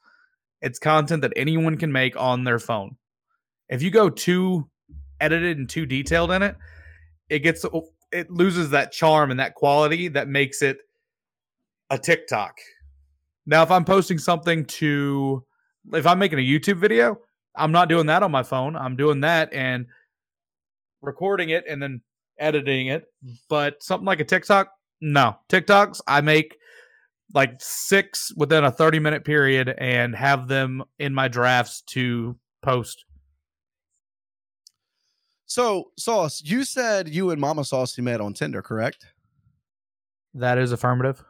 It's content that anyone can make on their phone. If you go too edited and too detailed in it, it gets it loses that charm and that quality that makes it a TikTok. Now, if I'm posting something to if I'm making a YouTube video, I'm not doing that on my phone. I'm doing that and recording it and then editing it. But something like a TikTok, no. TikToks, I make like six within a 30 minute period and have them in my drafts to post. So, Sauce, you said you and Mama Saucy met on Tinder, correct? That is affirmative.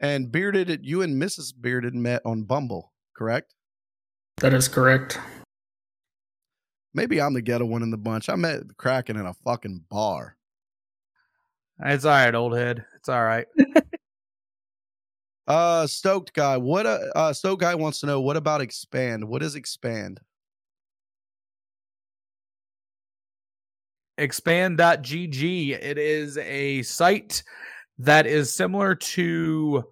And Bearded, you and Mrs. Bearded met on Bumble, correct? That is correct. Maybe I'm the ghetto one in the bunch. I met Kraken in a fucking bar. It's all right, old head. It's all right. (laughs) uh, stoked guy. What a uh, stoked guy wants to know. What about expand? What is expand? Expand.gg. It is a site that is similar to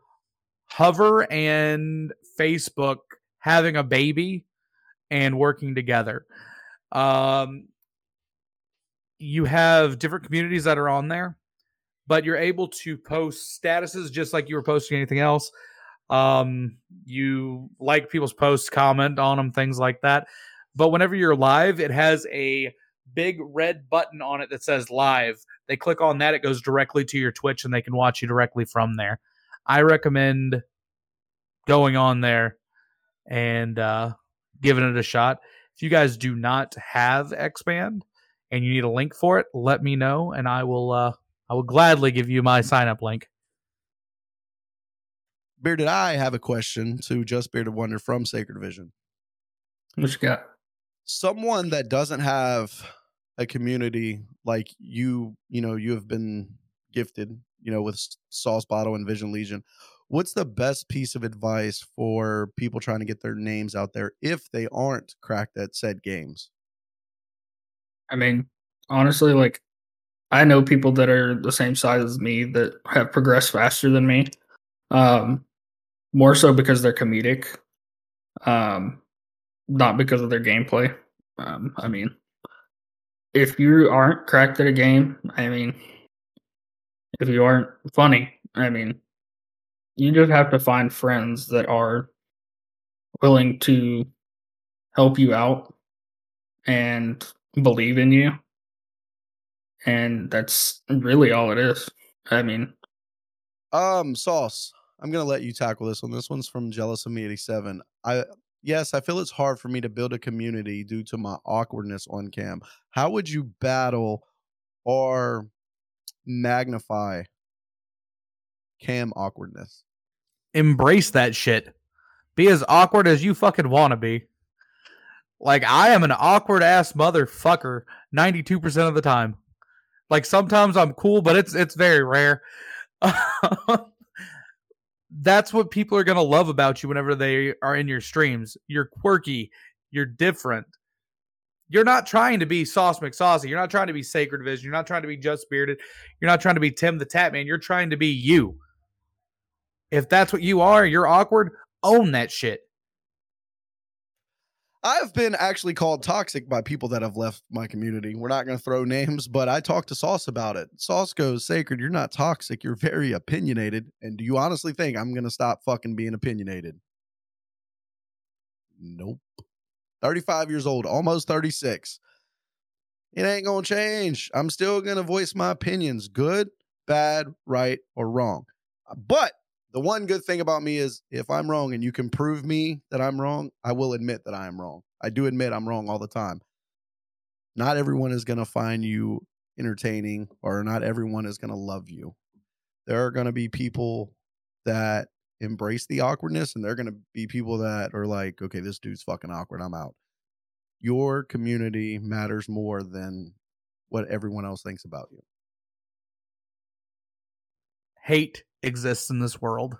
Hover and Facebook having a baby and working together. Um, you have different communities that are on there, but you're able to post statuses just like you were posting anything else. Um, you like people's posts, comment on them, things like that. But whenever you're live, it has a big red button on it that says live. They click on that, it goes directly to your Twitch and they can watch you directly from there. I recommend going on there and uh, giving it a shot. If you guys do not have Expand and you need a link for it, let me know and I will uh, I will gladly give you my sign up link. Bearded I have a question to Just Bearded Wonder from Sacred Vision. What you got? Someone that doesn't have a community like you, you know, you have been gifted, you know, with Sauce Bottle and Vision Legion what's the best piece of advice for people trying to get their names out there if they aren't cracked at said games? I mean, honestly, like I know people that are the same size as me that have progressed faster than me. Um, more so because they're comedic, um, not because of their gameplay. Um, I mean, if you aren't cracked at a game, I mean, if you aren't funny, I mean, you just have to find friends that are willing to help you out and believe in you. And that's really all it is. I mean, um, Sauce, I'm gonna let you tackle this one. This one's from Jealous of Me 87. I Yes, I feel it's hard for me to build a community due to my awkwardness on cam. How would you battle or magnify cam awkwardness? Embrace that shit. Be as awkward as you fucking want to be. Like I am an awkward ass motherfucker 92% of the time. Like sometimes I'm cool, but it's it's very rare. (laughs) That's what people are going to love about you whenever they are in your streams. You're quirky, you're different. You're not trying to be Sauce McSaucey. You're not trying to be Sacred Vision. You're not trying to be Just Bearded. You're not trying to be Tim the Tatman. You're trying to be you. If that's what you are, you're awkward, own that shit. I've been actually called toxic by people that have left my community. We're not going to throw (laughs) names, but I talked to Sauce about it. Sauce goes, Sacred, you're not toxic. You're very opinionated. And do you honestly think I'm going to stop fucking being opinionated? Nope. 35 years old, almost 36. It ain't going to change. I'm still going to voice my opinions good, bad, right, or wrong. But the one good thing about me is if I'm wrong and you can prove me that I'm wrong, I will admit that I am wrong. I do admit I'm wrong all the time. Not everyone is going to find you entertaining or not everyone is going to love you. There are going to be people that embrace the awkwardness and they're going to be people that are like, okay, this dude's fucking awkward. I'm out. Your community matters more than what everyone else thinks about you. Hate exists in this world.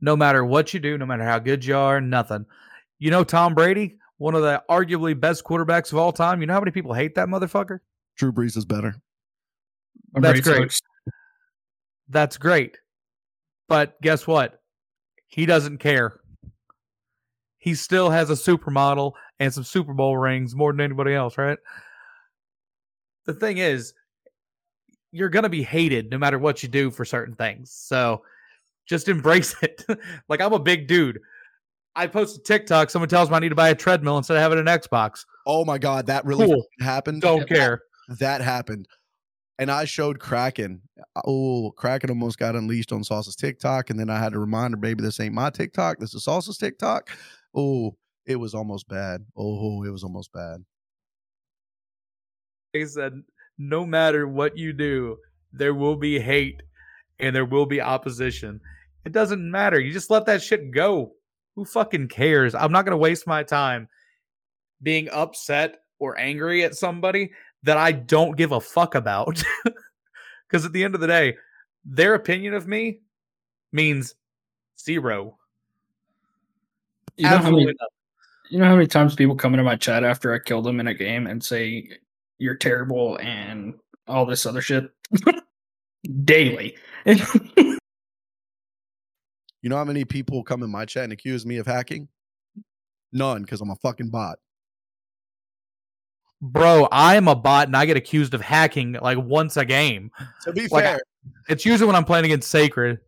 No matter what you do, no matter how good you are, nothing. You know Tom Brady, one of the arguably best quarterbacks of all time. You know how many people hate that motherfucker? Drew Brees is better. That's great. That's great. But guess what? He doesn't care. He still has a supermodel and some Super Bowl rings more than anybody else, right? The thing is, you're going to be hated no matter what you do for certain things. So just embrace (laughs) it. like I'm a big dude. I post a TikTok. Someone tells me I need to buy a treadmill instead of having an Xbox. Oh my god, that really cool. happened. Don't care. That happened, and I showed Kraken. Oh, Kraken almost got unleashed on Sauce's TikTok, and then I had to remind her, "Baby, this ain't my TikTok. This is Sauce's TikTok." Oh, it was almost bad. Oh, it was almost bad. He said, no matter what you do, there will be hate and there will be opposition. It doesn't matter. You just let that shit go. Who fucking cares? I'm not going to waste my time being upset or angry at somebody that I don't give a fuck about. (laughs) Because at the end of the day, their opinion of me means zero. You know, how many, you know how many times people come into my chat after I kill them in a game and say, you're terrible and all this other shit (laughs) daily. you know how many people come in my chat and accuse me of hacking? None, because I'm a fucking bot. Bro, I am a bot and I get accused of hacking like once a game. To be like, fair, it's usually when I'm playing against Sacred.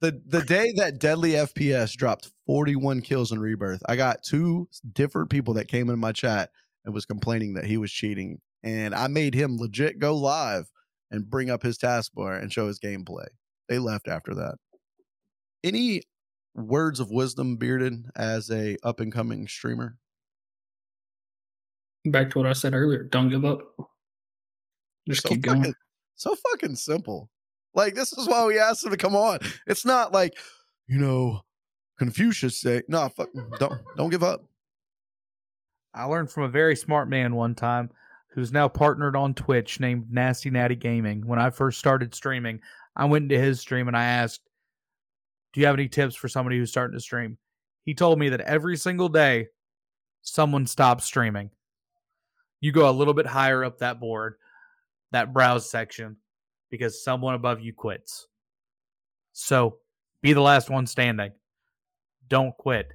The the day that Deadly FPS dropped 41 kills in Rebirth, I got two different people that came in my chat and was complaining that he was cheating and I made him legit go live and bring up his taskbar and show his gameplay. They left after that. Any words of wisdom, Bearded, as a up and coming streamer? Back to what I said earlier. Don't give up. Just so keep fucking, going. So fucking simple. Like this is why we asked him to come on. It's not like, you know, Confucius say, no, fuck, don't don't give up. I learned from a very smart man one time who's now partnered on Twitch named Nasty Natty Gaming. When I first started streaming, I went into his stream and I asked, Do you have any tips for somebody who's starting to stream? He told me that every single day, someone stops streaming. You go a little bit higher up that board, that browse section, because someone above you quits. So be the last one standing. Don't quit.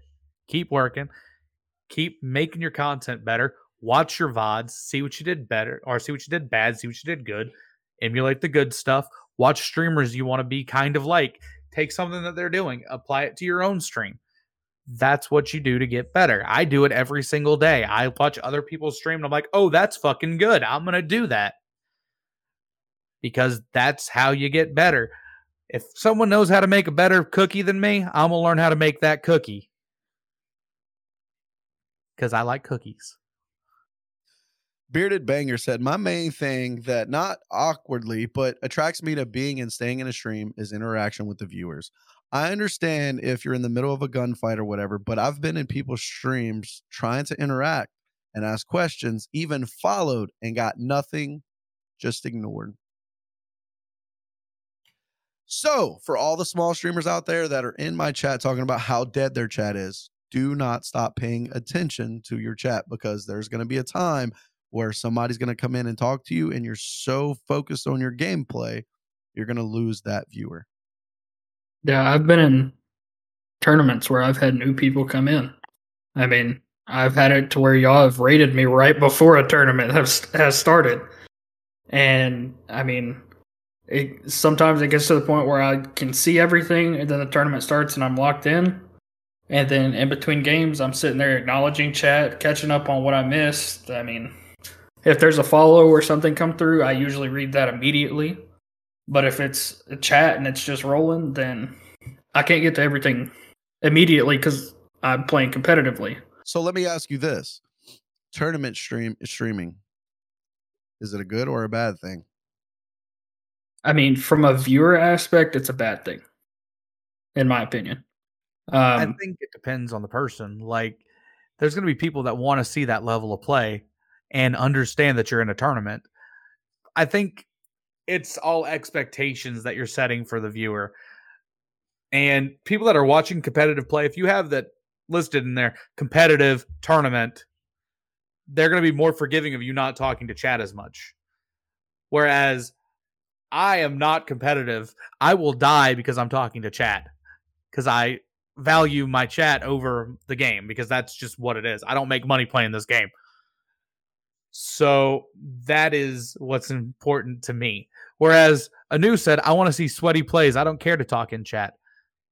Keep working. Keep making your content better watch your VODs, see what you did better or see what you did bad, see what you did good, emulate the good stuff, watch streamers you want to be kind of like, take something that they're doing, apply it to your own stream. That's what you do to get better. I do it every single day. I watch other people's stream and I'm like, oh, that's fucking good. I'm going to do that because that's how you get better. If someone knows how to make a better cookie than me, I'm going to learn how to make that cookie. because I like cookies. Bearded Banger said, My main thing that not awkwardly, but attracts me to being and staying in a stream is interaction with the viewers. I understand if you're in the middle of a gunfight or whatever, but I've been in people's streams trying to interact and ask questions, even followed and got nothing, just ignored. So, for all the small streamers out there that are in my chat talking about how dead their chat is, do not stop paying attention to your chat because there's going to be a time where somebody's going to come in and talk to you and you're so focused on your gameplay, you're going to lose that viewer. Yeah, I've been in tournaments where I've had new people come in. I mean, I've had it to where y'all have rated me right before a tournament has has started, and I mean, it sometimes it gets to the point where I can see everything, and then the tournament starts and I'm locked in, and then in between games I'm sitting there acknowledging chat, catching up on what I missed. I mean, if there's a follow or something come through, I usually read that immediately. But if it's a chat and it's just rolling, then I can't get to everything immediately because I'm playing competitively. So let me ask you this: tournament stream streaming is it a good or a bad thing? I mean, from a viewer aspect, it's a bad thing, in my opinion. Um, I think it depends on the person. Like, there's going to be people that want to see that level of play and understand that you're in a tournament. I think it's all expectations that you're setting for the viewer. And people that are watching competitive play, if you have that listed in there, competitive tournament, they're going to be more forgiving of you not talking to chat as much. Whereas I am not competitive. I will die because I'm talking to chat because I value my chat over the game because that's just what it is. I don't make money playing this game. So that is what's important to me. Whereas Anu said, I want to see sweaty plays. I don't care to talk in chat.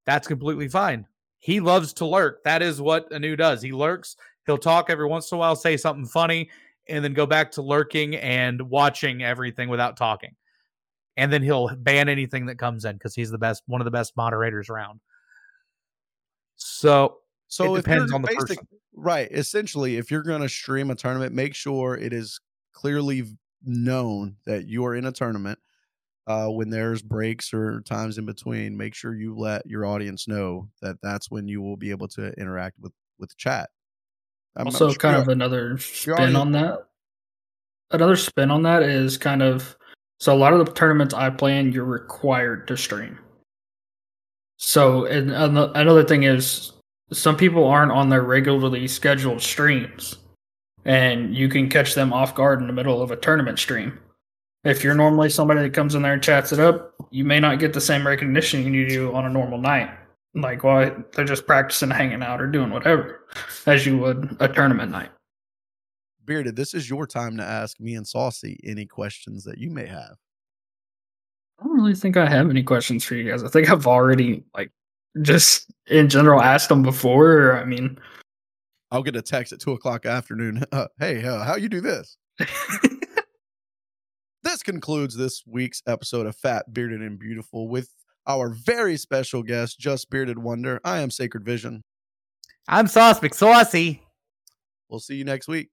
That's completely fine. He loves to lurk. That is what Anu does. He lurks. He'll talk every once in a while, say something funny, and then go back to lurking and watching everything without talking. And then he'll ban anything that comes in because he's the best, one of the best moderators around. So, so it depends on the basic, person. Right. Essentially, if you're going to stream a tournament, make sure it is clearly known that you are in a tournament. Uh, when there's breaks or times in between, make sure you let your audience know that that's when you will be able to interact with with the chat. I'm, also, sure kind of another spin on that. Another spin on that is kind of so a lot of the tournaments I play in, you're required to stream. So and another thing is some people aren't on their regularly scheduled streams and you can catch them off guard in the middle of a tournament stream. If you're normally somebody that comes in there and chats it up, you may not get the same recognition you do on a normal night. Like, well, they're just practicing, hanging out, or doing whatever, as you would a tournament night. Bearded, this is your time to ask me and Saucy any questions that you may have. I don't really think I have any questions for you guys. I think I've already like just in general asked them before. I mean, I'll get a text at two o'clock afternoon. (laughs) Uh, hey, uh, how you do this? (laughs) this concludes this week's episode of Fat, Bearded, and Beautiful with our very special guest, Just Bearded Wonder. I am Sacred Vision. I'm Sauce McSaucey. We'll see you next week.